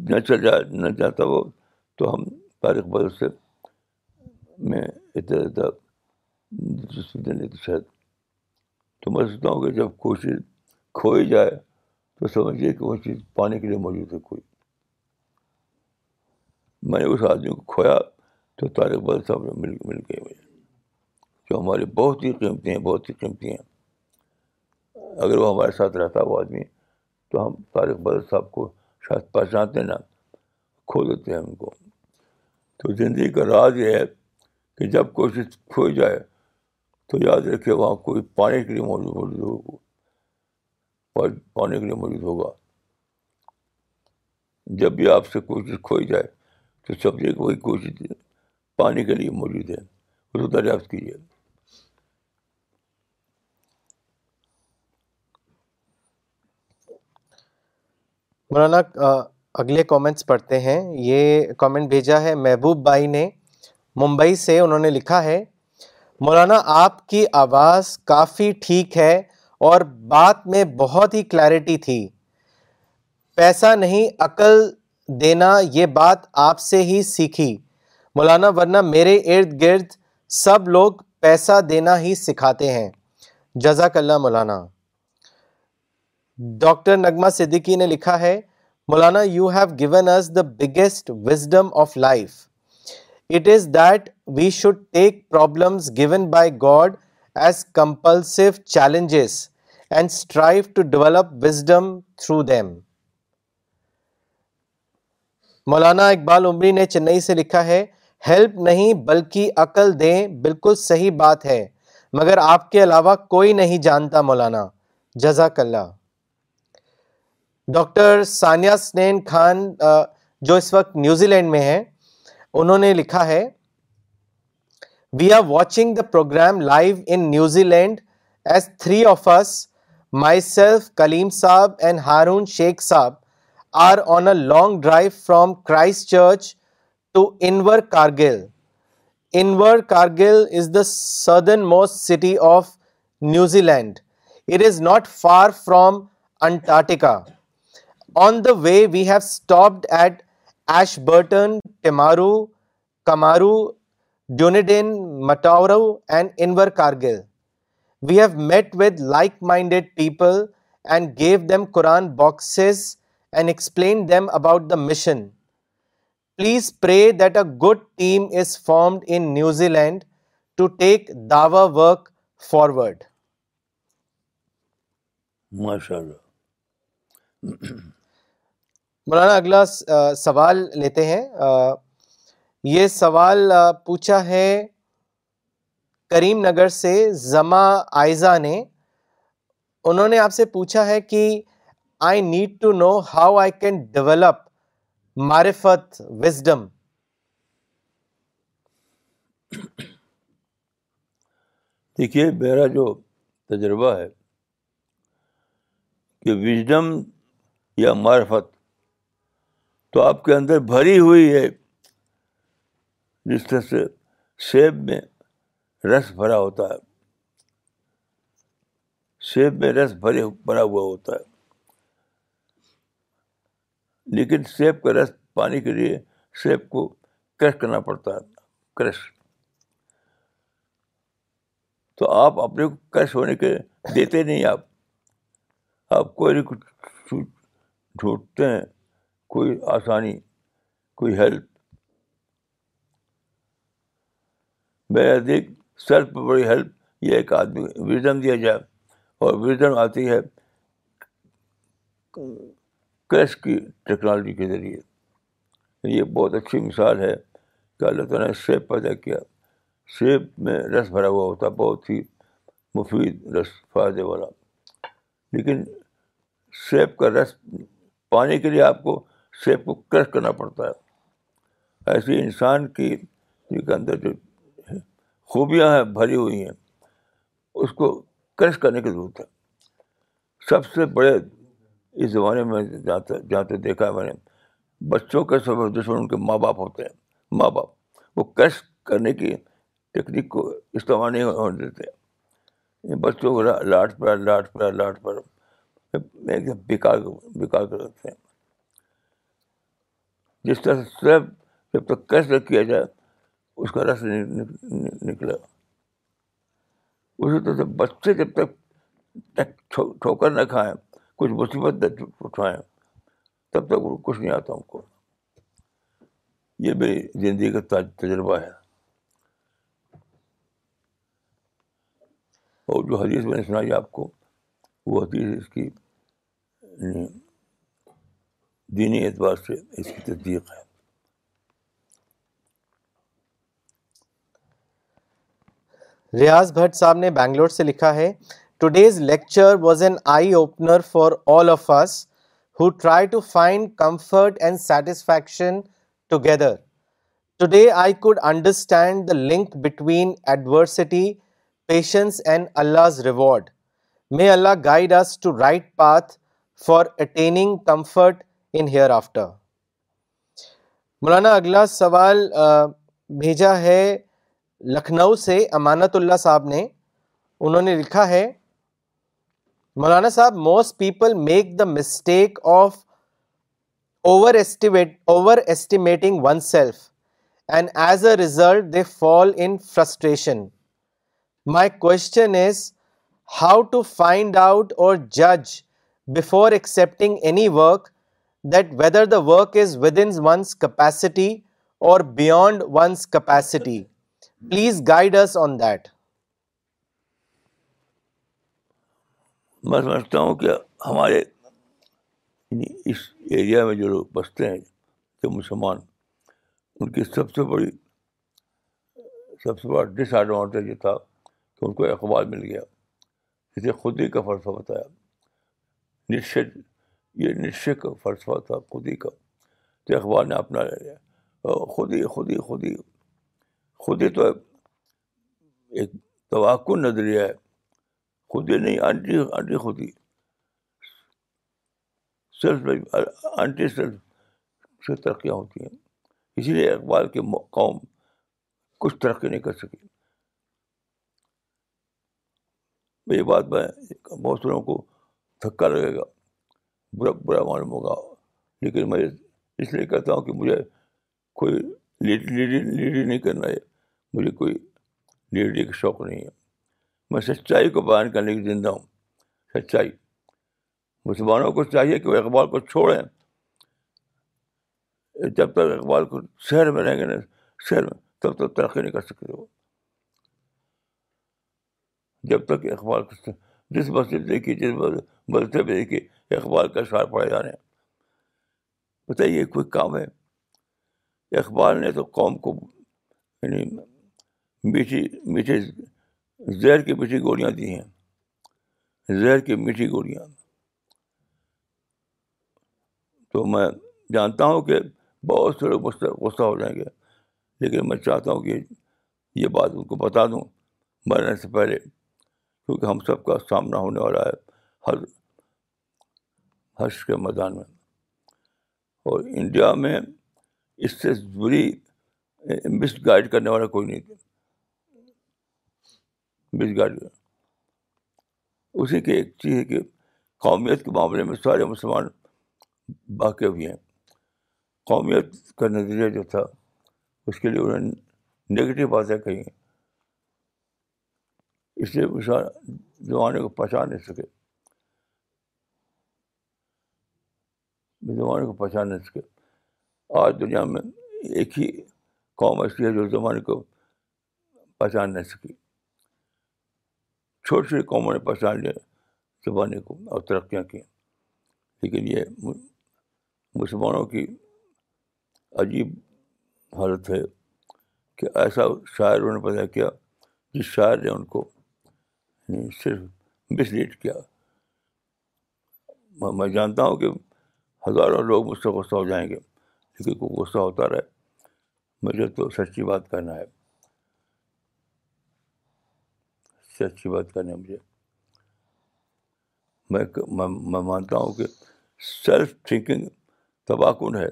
A: نہ چل نہ جاتا وہ تو ہم تاریخ بدل سے میں اتنا زیادہ دلچسپی دینے کی شاید تو میں سوچتا ہوں کہ جب کوئی چیز کھوئی جائے تو سمجھیے کہ وہ چیز پانے کے لیے موجود ہے کوئی میں نے اس آدمی کو کھویا تو طارق بل صاحب نے مل مل گئے مجھے جو ہمارے بہت ہی قیمتی ہیں بہت ہی قیمتی ہیں اگر وہ ہمارے ساتھ رہتا وہ آدمی تو ہم طارق بدر صاحب کو شاید پہچانتے نا کھو دیتے ہیں ان کو تو زندگی کا راز یہ ہے کہ جب کوشش کھو جائے تو یاد رکھیے وہاں کوئی پانی کے لیے موجود ہوگا پانی کے لیے موجود ہوگا جب بھی آپ سے کوئی چیز کھوئی جائے تو سے کوئی کوشش پانی کے لیے موجود ہے اس کو دریافت کیجیے
C: مولانا اگلے کامنٹس پڑھتے ہیں یہ کامنٹ بھیجا ہے محبوب بھائی نے ممبئی سے انہوں نے لکھا ہے مولانا آپ کی آواز کافی ٹھیک ہے اور بات میں بہت ہی کلیرٹی تھی پیسہ نہیں عقل دینا یہ بات آپ سے ہی سیکھی مولانا ورنہ میرے ارد گرد سب لوگ پیسہ دینا ہی سکھاتے ہیں جزاک اللہ مولانا ڈاکٹر نغمہ صدیقی نے لکھا ہے مولانا you have is the biggest wisdom of life it is that we should take problems given by God as compulsory challenges and strive to develop wisdom through them مولانا اقبال عمری نے چنئی سے لکھا ہے ہیلپ نہیں بلکہ عقل دیں بالکل صحیح بات ہے مگر آپ کے علاوہ کوئی نہیں جانتا مولانا جزاک اللہ ڈاکٹر ثانیہ سنین خان جو اس وقت نیوزی لینڈ میں ہیں انہوں نے لکھا ہے we are watching the program live in New Zealand as three of us myself Kaleem صاحب اینڈ ہارون شیخ صاحب are on a long drive from Christchurch to Invercargill Invercargill is the southernmost city of New Zealand it is not far from Antarctica on the way we have stopped at Ashburton Timaru Oamaru Dunedin Mataura and Invercargill we have met with like minded people and gave them Quran boxes and explain them about the mission please pray that a good team is formed in New Zealand to take داوا work forward ماشاء اللہ مولانا اگلا سوال لیتے ہیں یہ سوال پوچھا ہے کریم نگر سے زما آئزہ نے انہوں نے آپ سے پوچھا ہے کہ I need to know how I can develop معرفت وزڈم
A: دیکھیے میرا جو تجربہ ہے کہ وزڈم یا معرفت تو آپ کے اندر بھری ہوئی ہے جس طرح سے سیب میں رس بھرا ہوتا ہے سیب میں رس بھرے بھرا ہوا ہوتا ہے لیکن سیب کا رس پانی کے لیے سیب کو کرش کرنا پڑتا ہے کرش تو آپ اپنے کو کرش ہونے کے دیتے نہیں آپ آپ کوئی بھی کچھ ڈھونڈتے ہیں کوئی آسانی کوئی ہیلپ میرے دیکھ سیلف بڑی ہیلپ یہ ایک آدمی وزڈم دیا جائے اور وزڈم آتی ہے کیش کی ٹیکنالوجی کے ذریعے یہ بہت اچھی مثال ہے کہ اللہ تعالیٰ نے سیب پیدا کیا سیب میں رس بھرا ہوا ہوتا بہت ہی مفید رس فائدے والا لیکن سیب کا رس پانے کے لیے آپ کو شیپ کو کریش کرنا پڑتا ہے ایسی انسان کی کے اندر جو خوبیاں ہیں بھری ہوئی ہیں اس کو کریش کرنے کی ضرورت ہے سب سے بڑے اس زمانے میں جہاں تک دیکھا ہے میں نے بچوں کے سب دشمن ان کے ماں باپ ہوتے ہیں ماں باپ وہ کیش کرنے کی ٹیکنیک کو استعمال نہیں ہونے دیتے بچوں کو لاٹ پر لاٹ پر لاٹ ایک دم بیکار بیکار دیتے ہیں جس طرح سے کیسے کیا جائے اس کا رس نکلا اسی طرح سے بچے جب تک ٹھوکر نہ کھائیں کچھ مصیبت نہ اٹھائیں تب تک کچھ نہیں آتا ان کو یہ میری زندگی کا تجربہ ہے اور جو حدیث میں نے سنائی آپ کو وہ حدیث اس کی یعنی دینی اعتبار سے اس کی تصدیق ہے
C: ریاض بھٹ صاحب نے بینگلور سے لکھا ہے today's lecture was an eye opener for all of us who try to find comfort and satisfaction together today I could understand the link between adversity patience and Allah reward may Allah guide us to right path for attaining comfort in hair after مولانا اگلا سوال بھیجا ہے لکھنؤ سے امانت اللہ صاحب نے انہوں نے لکھا ہے مولانا صاحب most people make the mistake of over over estimating oneself and as a result they fall in frustration my question is how to find out or جج before accepting any work that whether the work is within one's capacity or beyond one's capacity please guide us on that
A: میں سمجھتا ہوں کہ ہمارے یعنی اس area میں جو لوگ بستے ہیں جو مسلمان ان کی سب سے بڑی سب سے بڑا ڈس ایڈوانٹیج یہ تھا کہ ان کو اقبال مل گیا جسے خود ہی کا فلسفہ بتایا نشچ یہ نشے کا فلسفہ تھا خود ہی کا تو اخبار نے اپنا لے لیا خود ہی خود ہی خود ہی خود ہی تو ایک توقع نظریہ ہے خود ہی نہیں آنٹی آنٹی خود ہی صرف آنٹی صرف سے ترقیاں ہوتی ہیں اسی لیے اقبال کے قوم کچھ ترقی نہیں کر سکی یہ بات میں بہت سے لوگوں کو تھکا لگے گا برا برا معلوم ہوگا لیکن میں اس لیے کہتا ہوں کہ مجھے کوئی لیڈی نہیں کرنا ہے مجھے کوئی لیڈری کا شوق نہیں ہے میں سچائی کو بیان کرنے کی زندہ ہوں سچائی مسلمانوں کو چاہیے کہ وہ اقبال کو چھوڑیں جب تک اقبال کو شہر میں رہیں گے نہیں شہر میں تب تک ترقی نہیں کر سکتے وہ جب تک اقبال کو جس مسجد دیکھی جس مسجد میں دیکھی اخبار کا اشعار پڑھے جا رہے ہیں بتائیے کوئی کام ہے اخبار نے تو قوم کو یعنی میٹھی میٹھے زہر کی میٹھی گولیاں دی ہیں زہر کی میٹھی گولیاں تو میں جانتا ہوں کہ بہت سے لوگ غصہ ہو جائیں گے لیکن میں چاہتا ہوں کہ یہ بات ان کو بتا دوں مرنے سے پہلے کیونکہ ہم سب کا سامنا ہونے والا ہے ہر حرش کے میدان میں اور انڈیا میں اس سے بری مس گائڈ کرنے والا کوئی نہیں تھا مس گائڈ اسی کی ایک چیز ہے کہ قومیت کے معاملے میں سارے مسلمان باقی ہوئے ہیں قومیت کا نظریہ جو تھا اس کے لیے انہوں نے نگیٹو باتیں کہی ہیں اس لیے زمانے کو پہچان نہیں سکے زمانے کو پہچان نہیں سکے آج دنیا میں ایک ہی قوم ایسی ہے جو زمانے کو پہچان نہیں سکی چھوٹی چھوٹی قوموں نے پہچان لیا زبانیں کو اور ترقیاں کی لیکن یہ مسلمانوں کی عجیب حالت ہے کہ ایسا شاعر انہوں نے پیدا کیا جس شاعر نے ان کو صرف مس لیڈ کیا میں جانتا ہوں کہ ہزاروں لوگ مجھ سے غصہ ہو جائیں گے لیکن غصہ ہوتا رہے مجھے تو سچی بات کرنا ہے سچی بات کرنا ہے مجھے میں میں مانتا ہوں کہ سیلف تھنکنگ تباہ کن ہے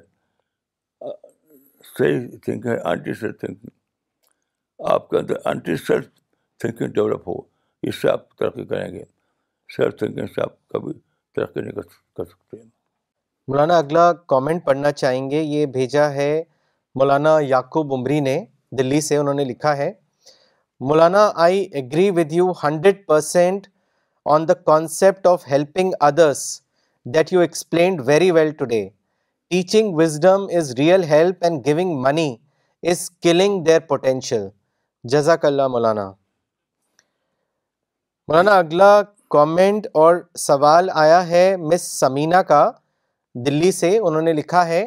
A: صحیح تھنکنگ ہے تھنک سیلف تھنکنگ آپ کے اندر سیلف تھنکنگ ڈیولپ ہو اس سے آپ ترقی کریں گے سیلف تھنکنگ سے
C: آپ کبھی ترقی نہیں کر سکتے مولانا اگلا کامنٹ پڑھنا چاہیں گے یہ بھیجا ہے مولانا یعقوب عمری نے دلی سے انہوں نے لکھا ہے مولانا I agree with you hundred percent on the concept of helping others that you explained very well today teaching wisdom is real help and giving money is killing their potential جزاک اللہ مولانا مولانا اگلا کامنٹ اور سوال آیا ہے مس سمینہ کا دلی سے انہوں نے لکھا ہے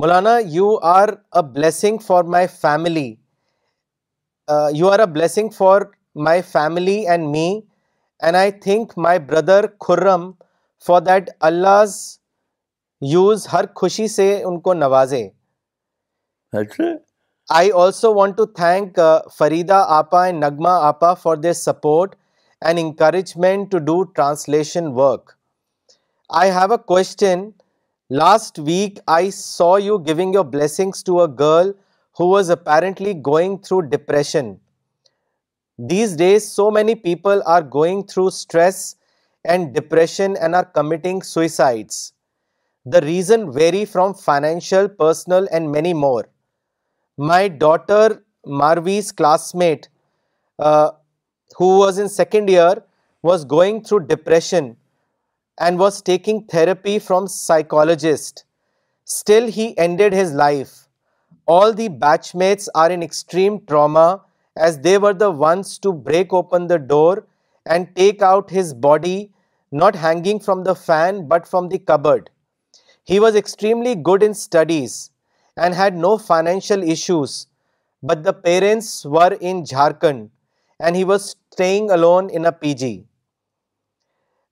C: مولانا you are a blessing for my family you are a blessing for my family and me and I think my brother Khurram for that Allah use ہر خوشی سے ان کو نوازے I also want to thank uh, Farida Appa and Nagma Appa for their support and encouragement to do translation work. I have a question. Last week I saw you giving your blessings to a girl who was apparently going through depression. These days so many people are going through stress and depression and are committing suicides. The reason vary from financial, personal and many more my daughter Marvi's classmate uh, who was in second year was going through depression and was taking therapy from psychologist. Still he ended his life. All the batchmates are in extreme trauma as they were the ones to break open the door and take out his body, not hanging from the fan but from the cupboard. He was extremely good in studies and had no financial issues, but the parents were in Jharkhand and he was staying alone in a PG.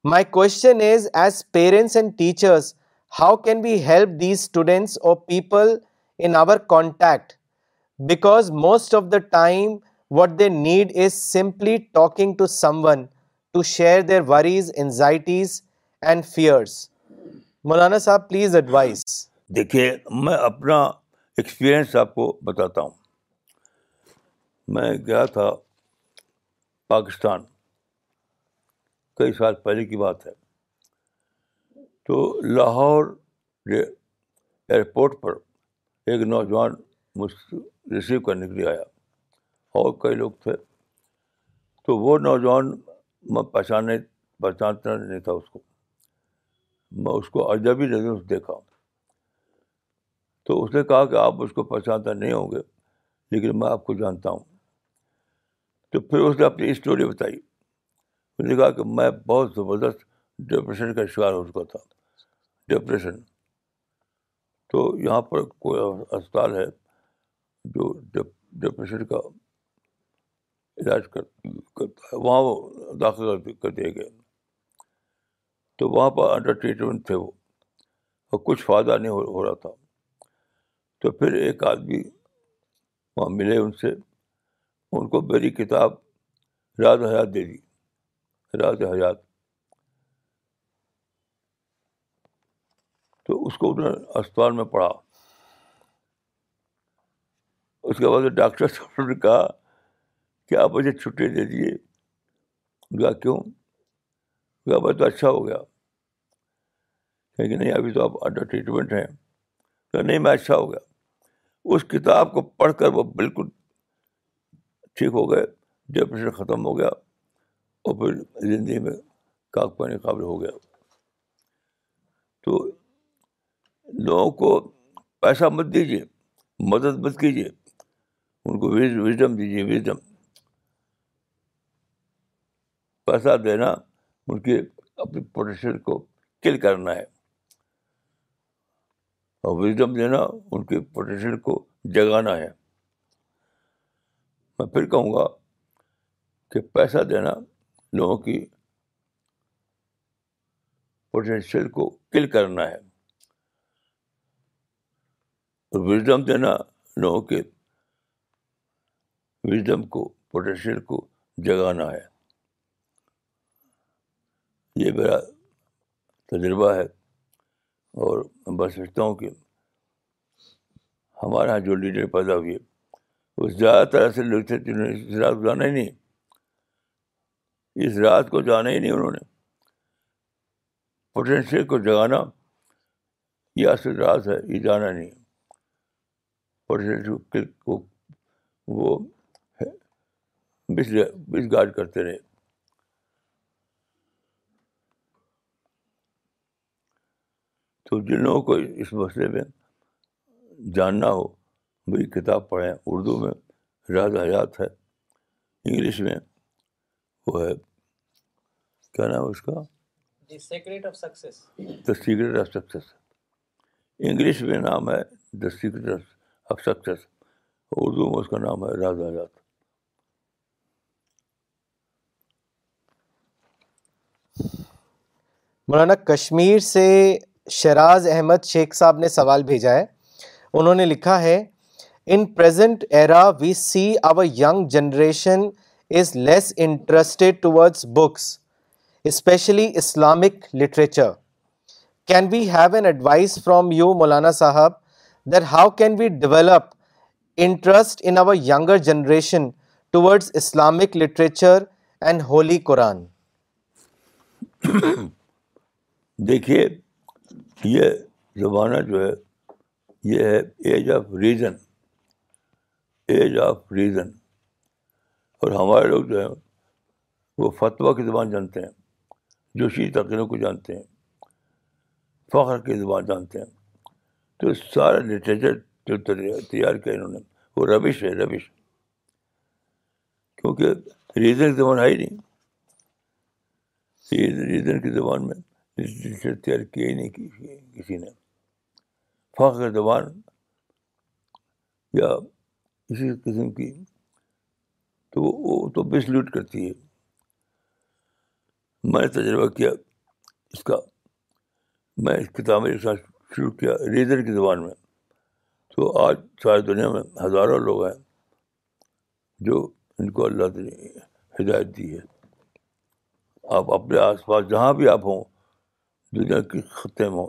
C: My question is, as parents and teachers, how can we help these students or people in our contact? Because most of the time what they need is simply talking to someone to share their worries, anxieties and fears. Maulana Sahab, please advise.
A: دیکھیے میں اپنا experience آپ کو بتاتا ہوں میں گیا تھا پاکستان کئی سال پہلے کی بات ہے تو لاہور ایئرپورٹ پر ایک نوجوان مجھ ریسیو کرنے کے لیے آیا اور کئی لوگ تھے تو وہ نوجوان میں پہچانے پہچانتا نہیں تھا اس کو میں اس کو سے دیکھا تو اس نے کہا کہ آپ اس کو پہچانتا نہیں ہوں گے لیکن میں آپ کو جانتا ہوں تو پھر اس نے اپنی اسٹوری بتائی اس نے کہا کہ میں بہت زبردست ڈپریشن کا شکار ہو چکا تھا ڈپریشن تو یہاں پر کوئی اسپتال ہے جو ڈپریشن کا علاج کر کرتا ہے وہاں وہ داخل کر دیے گئے تو وہاں پر انڈر ٹریٹمنٹ تھے وہ اور کچھ فائدہ نہیں ہو رہا تھا تو پھر ایک آدمی وہاں ملے ان سے ان کو میری کتاب راز حیات دے دی راز حیات تو اس کو انہوں نے اسپتال میں پڑھا اس کے بعد ڈاکٹر صاحب نے کہا کہ آپ مجھے چھٹی دے دیجیے گا کیوں گا میں تو اچھا ہو گیا کہ نہیں ابھی تو آپ انڈر ٹریٹمنٹ ہیں کہ نہیں میں اچھا ہو گیا اس کتاب کو پڑھ کر وہ بالکل ٹھیک ہو گئے ڈپریشن ختم ہو گیا اور پھر زندگی میں کاغ پانی قابل ہو گیا تو لوگوں کو پیسہ مت دیجیے مدد مت کیجیے ان کو وزڈم دیجیے وزڈم پیسہ دینا ان کے اپنے پوٹینشیل کو کل کرنا ہے اور وزڈم دینا ان کے پوٹینشیل کو جگانا ہے میں پھر کہوں گا کہ پیسہ دینا لوگوں کی پوٹینشیل کو کل کرنا ہے وزڈم دینا لوگوں کے وزڈم کو پوٹینشیل کو جگانا ہے یہ میرا تجربہ ہے اور میں سمجھتا ہوں کہ ہمارے یہاں جو لیڈر پیدا ہوئے وہ زیادہ تر ایسے لوگ تھے جنہوں نے اس رات کو جانا ہی نہیں اس رات کو جانا ہی نہیں انہوں نے پوٹینشیل کو جگانا یہ اصل رات ہے یہ جانا نہیں پوٹینشیل کو وہ مس گائڈ کرتے رہے تو جن لوگوں کو اس مسئلے میں جاننا ہو میری کتاب پڑھیں اردو میں راز حیات ہے انگلش میں وہ ہے
C: کیا نام اس کا دا آف
A: انگلش میں نام ہے دا آف اردو میں اس کا نام ہے راز حیات
C: مولانا کشمیر سے شراز احمد شیخ صاحب نے سوال بھیجا ہے انہوں نے لکھا ہے مولانا صاحب how can we develop interest in our younger generation towards Islamic literature and holy قرآن
A: دیکھیے یہ زمانہ جو ہے یہ ہے age of reason age of reason اور ہمارے لوگ جو ہیں وہ فتویٰ کی زبان جانتے ہیں جوشی تقریروں کو جانتے ہیں فخر کی زبان جانتے ہیں تو سارا لٹریچر جو تیار کیا انہوں نے وہ ربش ہے ربش کیونکہ ریزن کی زبان ہے ہی نہیں ریزن کی زبان میں لٹریچر تیار کیا ہی نہیں کی کسی نے فخر زبان یا اسی قسم کی تو وہ تو بسلیوٹ کرتی ہے میں نے تجربہ کیا اس کا میں اس کتاب کے ساتھ شروع کیا ریزر کی زبان میں تو آج ساری دنیا میں ہزاروں لوگ ہیں جو ان کو اللہ نے ہدایت دی ہے آپ اپنے آس پاس جہاں بھی آپ ہوں دنیا کی خطے میں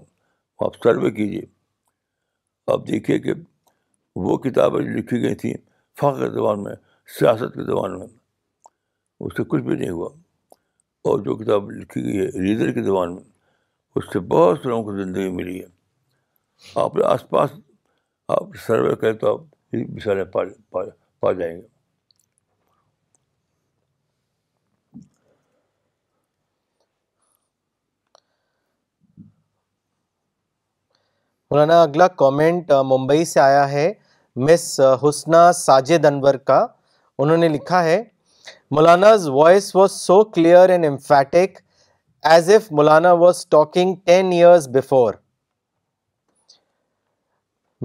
A: آپ سروے کیجیے آپ دیکھیے کہ وہ کتابیں جو لکھی گئی تھیں فخر کے زبان میں سیاست کے زبان میں اس سے کچھ بھی نہیں ہوا اور جو کتاب لکھی گئی ہے ریڈر کی زبان میں اس سے بہت سے لوگوں کو زندگی ملی ہے آپ آس پاس آپ سروے کریں تو آپ مثالیں پا جائیں گے
C: مولانا اگلا کومنٹ ممبئی سے آیا ہے مس حسنا ساجد انور کا انہوں نے لکھا ہے Maulana's voice was so clear and emphatic as Maulana was talking ten years before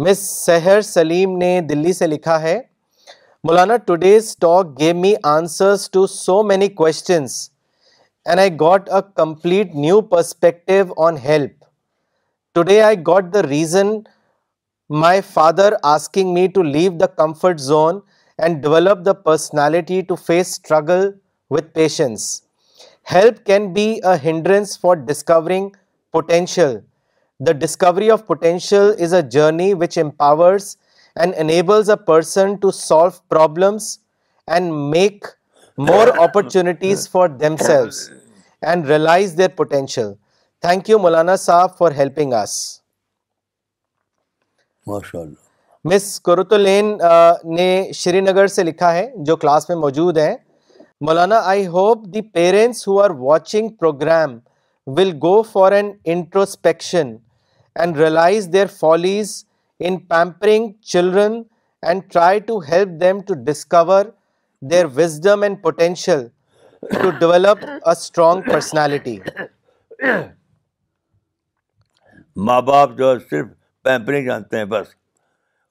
C: مس مسر سلیم نے دلی سے لکھا ہے مولانا today's talk give me answer to so many questions and I got a complete new perspective on help Today I got the reason my father asking me to leave the comfort zone and develop the personality to face struggle with patience. Help can be a hindrance for discovering potential. The discovery of potential is a journey which empowers and enables a person to solve problems and make more opportunities for themselves and realize their potential. Thank you مولانا صاحب for helping us مس نے شری نگر سے لکھا ہے جو class میں موجود ہیں مولانا I hope the parents who are watching program will go for an introspection and realize their follies in pampering children and try to help them to discover their wisdom and potential to develop a strong personality
A: ماں باپ جو ہے صرف pampering جانتے ہیں بس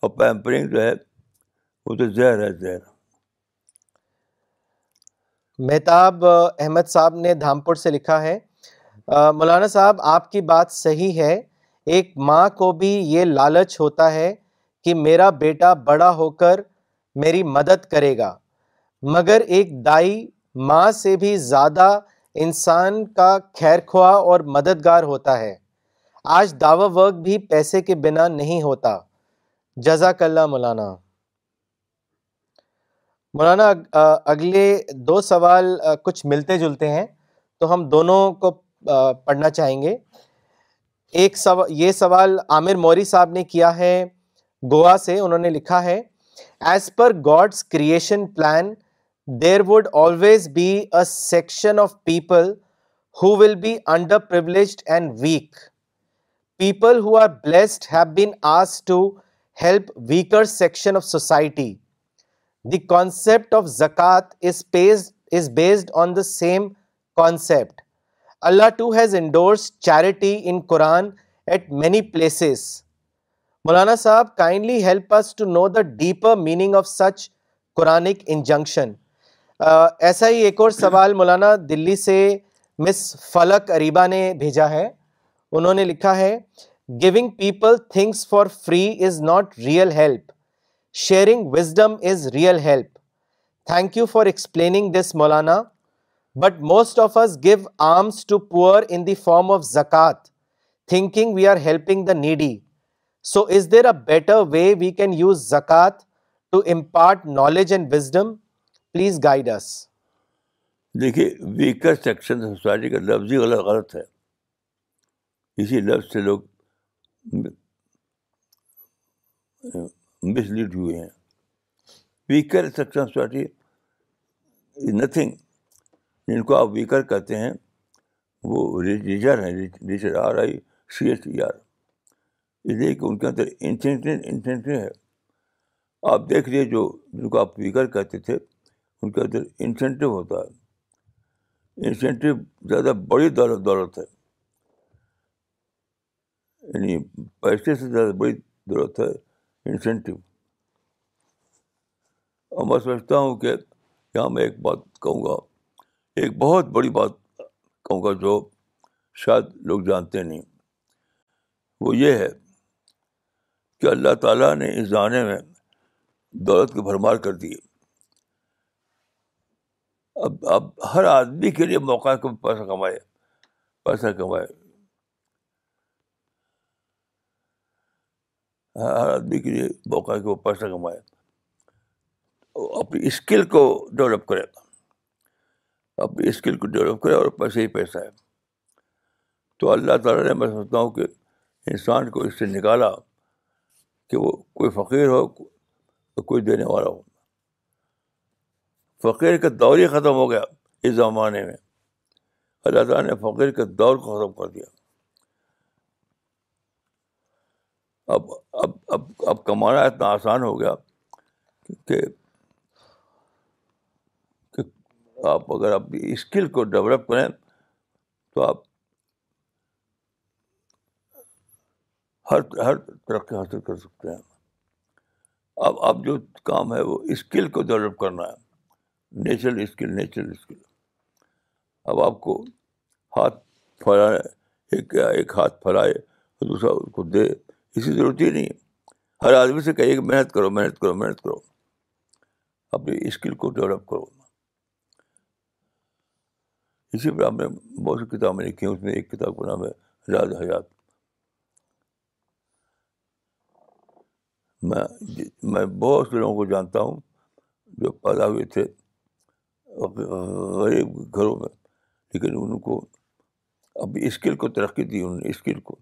A: اور pampering جو ہے ہے وہ تو زہر زہر
C: مہتاب احمد صاحب نے دھامپور سے لکھا ہے مولانا صاحب آپ کی بات صحیح ہے ایک ماں کو بھی یہ لالچ ہوتا ہے کہ میرا بیٹا بڑا ہو کر میری مدد کرے گا مگر ایک دائی ماں سے بھی زیادہ انسان کا خیر خواہ اور مددگار ہوتا ہے آج دعوی ورک بھی پیسے کے بنا نہیں ہوتا جزاک اللہ مولانا مولانا اگلے دو سوال کچھ ملتے جلتے ہیں تو ہم دونوں کو پڑھنا چاہیں گے ایک یہ سوال عامر موری صاحب نے کیا ہے گوا سے انہوں نے لکھا ہے as per God's creation plan there would always section of people who will be under weak people who are blessed have been as to help weaker section of society the concept of زکات is Ps is based on the same concept Allah too has indoors charity in Quran at many places مولانا صاحب kindly help us to know the deeper meaning of such Quranic injunction ایسا ہی ایک اور سوال مولانا دلی سے مس فلک اریبا نے بھیجا ہے انہوں نے لکھا ہے giving people things for free is not real help sharing wisdom is real help thank you for explaining this Maulana but most of us give alms to poor in the form of زکات thinking we are helping the needy so is there a better way we can use زکات to impart knowledge and wisdom please guide us
A: دیکھیے weaker section society کا لفظ ہی غلط غلط ہے اسی لفظ سے لوگ مسلیڈ ہوئے ہیں weaker section society is nothing جن کو آپ ویکر کہتے ہیں وہ ریجر ہیں ریجر R I C S E R اس لیے کہ ان کے اندر انسینٹی انسینٹیو ہے آپ دیکھ لیجیے جو جن کو آپ ویکر کہتے تھے ان کے اندر انسینٹیو ہوتا ہے انسینٹیو زیادہ بڑی دولت دولت ہے یعنی پیسے سے زیادہ بڑی ضرورت ہے انسینٹیو اور میں سمجھتا ہوں کہ یہاں میں ایک بات کہوں گا ایک بہت بڑی بات کہوں گا جو شاید لوگ جانتے نہیں وہ یہ ہے کہ اللہ تعالیٰ نے اس زمانے میں دولت کو بھرمار کر دی اب اب ہر آدمی کے لیے موقع ہے کہ پیسہ کمائے پیسہ کمائے ہر آدمی کے لیے موقع ہے کہ وہ پیسہ کمائے اپنی اسکل کو ڈیولپ کرے اپنی اسکل کو ڈیولپ کرے اور پیسے ہی پیسہ ہے تو اللہ تعالیٰ نے میں سمجھتا ہوں کہ انسان کو اس سے نکالا کہ وہ کوئی فقیر ہو کوئی دینے والا ہو فقیر کا دور ہی ختم ہو گیا اس زمانے میں اللہ تعالیٰ نے فقیر کے دور کو ختم کر دیا اب اب اب اب کمانا اتنا آسان ہو گیا کہ آپ اگر آپ اسکل کو ڈیولپ کریں تو آپ ہر ہر ترقی حاصل کر سکتے ہیں اب اب جو کام ہے وہ اسکل کو ڈیولپ کرنا ہے نیچرل اسکل نیچرل اسکل اب آپ کو ہاتھ پھیلانے ایک ہاتھ پھیلائے دوسرا اس کو دے ضرورت ہی نہیں ہے ہر آدمی سے کہیے کہ محنت کرو محنت کرو محنت کرو اپنی اسکل کو ڈیولپ کرو اسی پر آپ نے بہت سی کتابیں لکھی ہیں اس میں ایک کتاب کا نام ہے راز حیات میں جی، میں بہت سے لوگوں کو جانتا ہوں جو پیدا ہوئے تھے غریب گھروں میں لیکن ان کو اب اسکل کو ترقی دی انہوں نے اسکل کو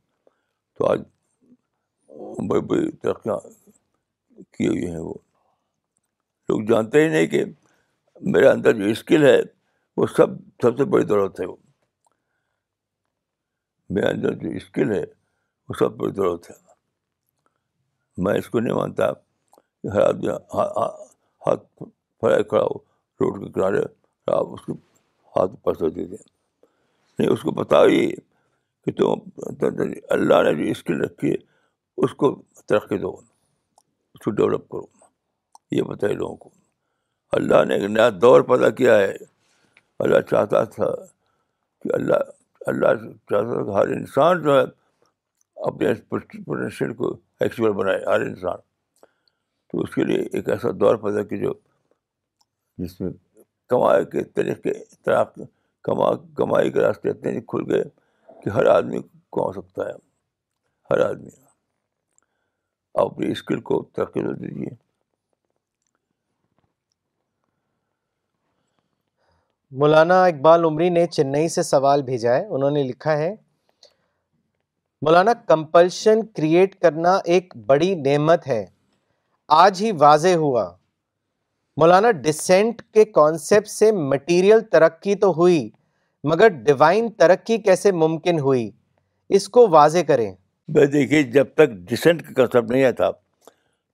A: تو آج بڑی بڑی ترقیاں کی ہوئی ہیں وہ لوگ جانتے ہی نہیں کہ میرے اندر جو اسکل ہے وہ سب سب سے بڑی دولت ہے وہ میرے اندر جو اسکل ہے وہ سب بڑی دولت ہے میں اس کو نہیں مانتا کہ ہر آدمی ہاتھ پڑا کھڑا ہو روڈ کے کنارے آپ اس کو ہاتھ پیسہ دے دیں نہیں اس کو بتاؤ کہ تم اللہ نے جو اسکل رکھی ہے اس کو ترقی دو اس کو ڈیولپ کرو یہ بتائیے لوگوں کو اللہ نے ایک نیا دور پیدا کیا ہے اللہ چاہتا تھا کہ اللہ اللہ چاہتا تھا کہ ہر انسان جو ہے اپنے پوٹینشیل کو ایکچوئل بنائے ہر انسان تو اس کے لیے ایک ایسا دور پیدا کیا جو جس میں کمائی کے طریقے طرح کما کمائی کے راستے اتنے کھل گئے کہ ہر آدمی کو سکتا ہے ہر آدمی آپ اپنی اسکل کو ترقی دیجیے
C: مولانا اقبال عمری نے چنئی سے سوال بھیجا ہے انہوں نے لکھا ہے مولانا کمپلشن کریٹ کرنا ایک بڑی نعمت ہے آج ہی واضح ہوا مولانا ڈسینٹ کے کانسیپٹ سے مٹیریل ترقی تو ہوئی مگر ڈیوائن ترقی کیسے ممکن ہوئی اس کو واضح کریں
A: میں دیکھیے جب تک ڈسینٹ کا کنسپٹ نہیں آیا تھا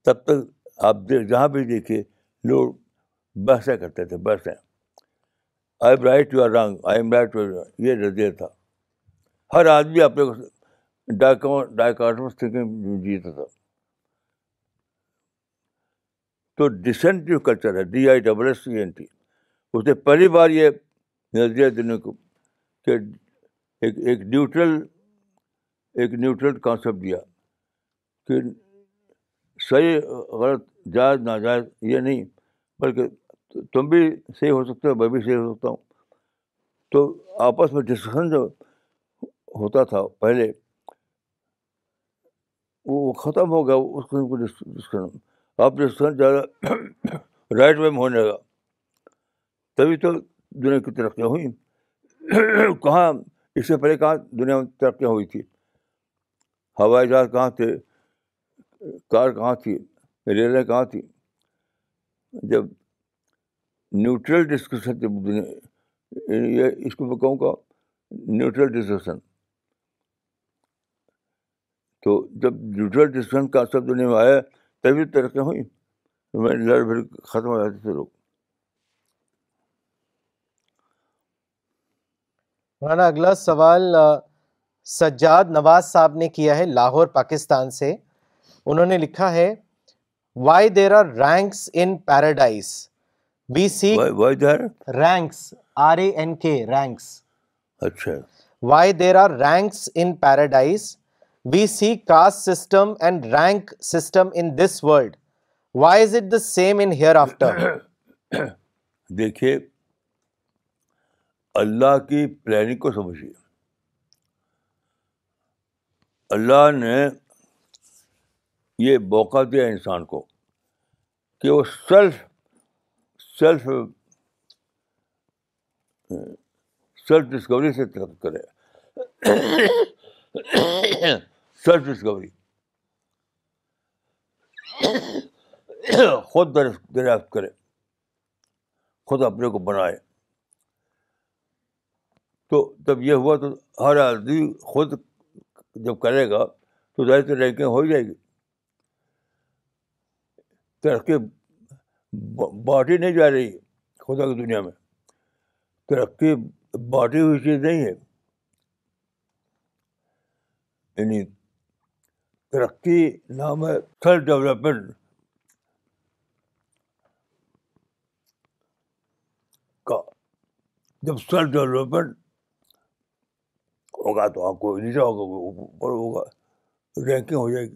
A: تب تک آپ جہاں بھی دیکھیے لوگ بحثیں کرتے تھے بحثیں I am right you are wrong I am right you یہ نظریہ تھا ہر آدمی اپنے تھنکنگ جیتا تھا تو ڈسینٹ جو کلچر ہے D I double S C N T اس نے پہلی بار یہ نظریہ دینے کو کہ ایک ایک نیوٹرل ایک نیوٹرل کانسیپٹ دیا کہ صحیح غلط جائز ناجائز یہ نہیں بلکہ تم بھی صحیح ہو سکتے ہو میں بھی صحیح ہو سکتا ہوں تو آپس میں ڈسکشن جو ہوتا تھا پہلے وہ ختم ہو گیا اس قسم کو ڈسکشن آپ ڈسکشن زیادہ رائٹ وے میں ہونے لگا تبھی تو دنیا کی ترقیاں ہوئیں کہاں اس سے پہلے کہاں دنیا میں ترقیاں ہوئی تھی ہوائی جہاز کہاں تھے کار کہاں تھی ریلیں کہاں تھیں جب نیوٹرل ڈسکشن یہ اس کو میں کہوں گا نیوٹرل ڈسکشن تو جب نیوٹرل ڈسکشن کا سب دنیا میں آیا تبھی ترقی ہوئی میں لڑ بھڑ ختم ہو جاتے تھے
C: ہمارا اگلا سوال سجاد نواز صاحب نے کیا ہے لاہور پاکستان سے انہوں نے لکھا ہے why there are ranks in paradise B C ranks R A N کے رینکس اچھا why there are ranks in paradise we see caste system and rank system in this world why is it the same in hair after دیکھیے
A: اللہ کی planning کو سمجھیے اللہ نے یہ موقع دیا انسان کو کہ وہ سیلف سیلف سیلف ڈسکوری سے ترقی کرے سیلف ڈسکوری خود دریافت کرے خود اپنے کو بنائے تو جب یہ ہوا تو ہر آدمی خود جب کرے گا تو ظاہر رینکنگ ہو جائے گی ترقی بٹی نہیں جا رہی خدا کی دنیا میں ترقی بانٹی ہوئی چیز نہیں ہے یعنی ترقی نام ہے سیلف ڈیولپمنٹ کا جب سیلف ڈیولپمنٹ ہوگا تو آپ کو ہوگا ہوگا اوپر رینکنگ ہو جائے گی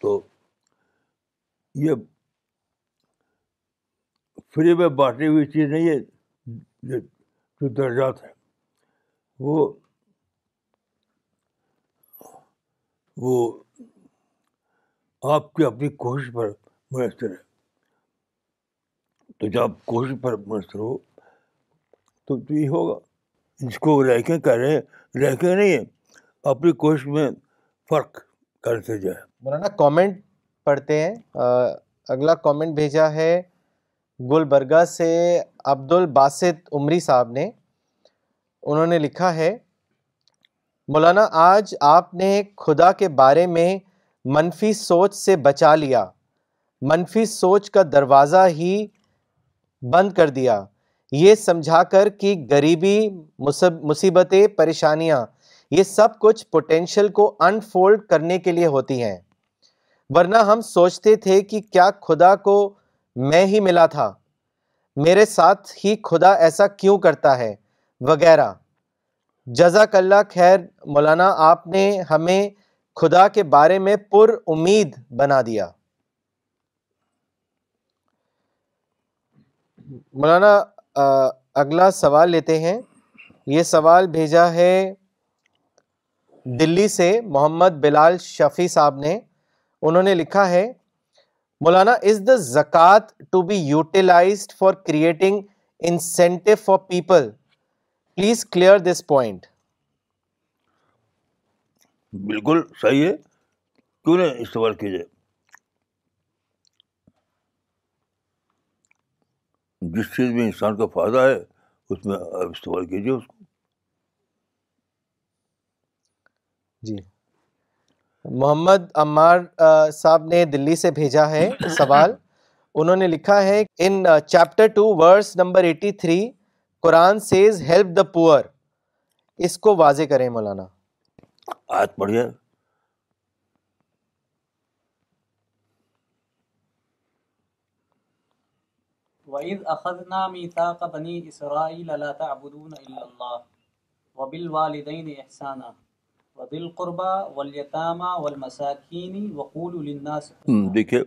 A: تو یہ فری میں بانٹی ہوئی چیز نہیں ہے جو درجات ہیں وہ وہ آپ کی اپنی کوشش پر میسر ہے تو جب آپ کوشش پر میسر ہو تو یہ ہوگا جس کو کہہ رہے ہیں لے نہیں ہیں اپنی کوشش میں فرق کرتے جائے
C: مولانا کامنٹ پڑھتے ہیں اگلا کامنٹ بھیجا ہے گلبرگہ سے عبد الباسط عمری صاحب نے انہوں نے لکھا ہے مولانا آج آپ نے خدا کے بارے میں منفی سوچ سے بچا لیا منفی سوچ کا دروازہ ہی بند کر دیا یہ سمجھا کر کہ گریبی مصیبتیں پریشانیاں یہ سب کچھ پوٹینشیل کو انفولڈ کرنے کے لیے ہوتی ہیں ورنہ ہم سوچتے تھے کہ کیا خدا کو میں ہی ملا تھا میرے ساتھ ہی خدا ایسا کیوں کرتا ہے وغیرہ جزاک اللہ خیر مولانا آپ نے ہمیں خدا کے بارے میں پر امید بنا دیا مولانا اگلا سوال لیتے ہیں یہ سوال بھیجا ہے دلی سے محمد بلال شفیع صاحب نے انہوں نے لکھا ہے مولانا از دا زکوٰۃ to be utilised for creating incentive for people please clear this point
A: بالکل صحیح ہے کیوں استعمال کیجیے جس چیز میں انسان کا فائدہ ہے اس میں آپ استعمال کیجیے اس کو
C: جی محمد عمار صاحب نے دلی سے بھیجا ہے سوال انہوں نے لکھا ہے in chapter two verse number eighty three Quran says help the poor اس کو واضح کریں مولانا آج پڑھیے وَإِذْ أَخَذْنَا
A: مِيثَاقَ بَنِي إِسْرَائِيلَ لَا تَعْبُدُونَ إِلَّا اللَّهَ وَبِالْوَالِدَيْنِ إِحْسَانًا وَذِي الْقُرْبَى وَالْيَتَامَى وَالْمَسَاكِينِ وَقُولُوا لِلنَّاسِ دیکھیے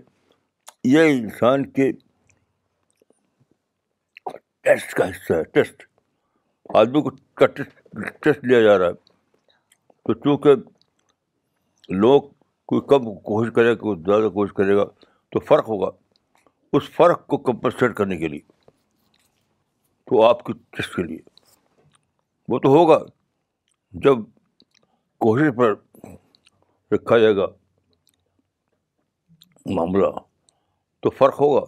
A: یہ انسان کے ٹیسٹ کا حصہ ہے ٹیسٹ آدمی کو ٹیسٹ لیا جا رہا ہے تو چونکہ لوگ کوئی کم کوشش کرے کوئی زیادہ کوشش کرے گا تو فرق ہوگا اس فرق کو کمپنسیٹ کرنے کے لیے تو آپ کی ٹیسٹ کے لیے وہ تو ہوگا جب کوشش پر رکھا جائے گا معاملہ تو فرق ہوگا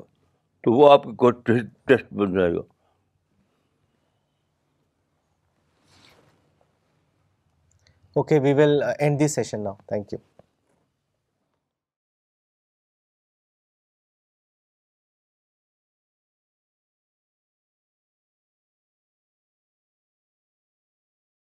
A: تو وہ آپ کو ٹیسٹ بن جائے گا okay we will end this session now thank you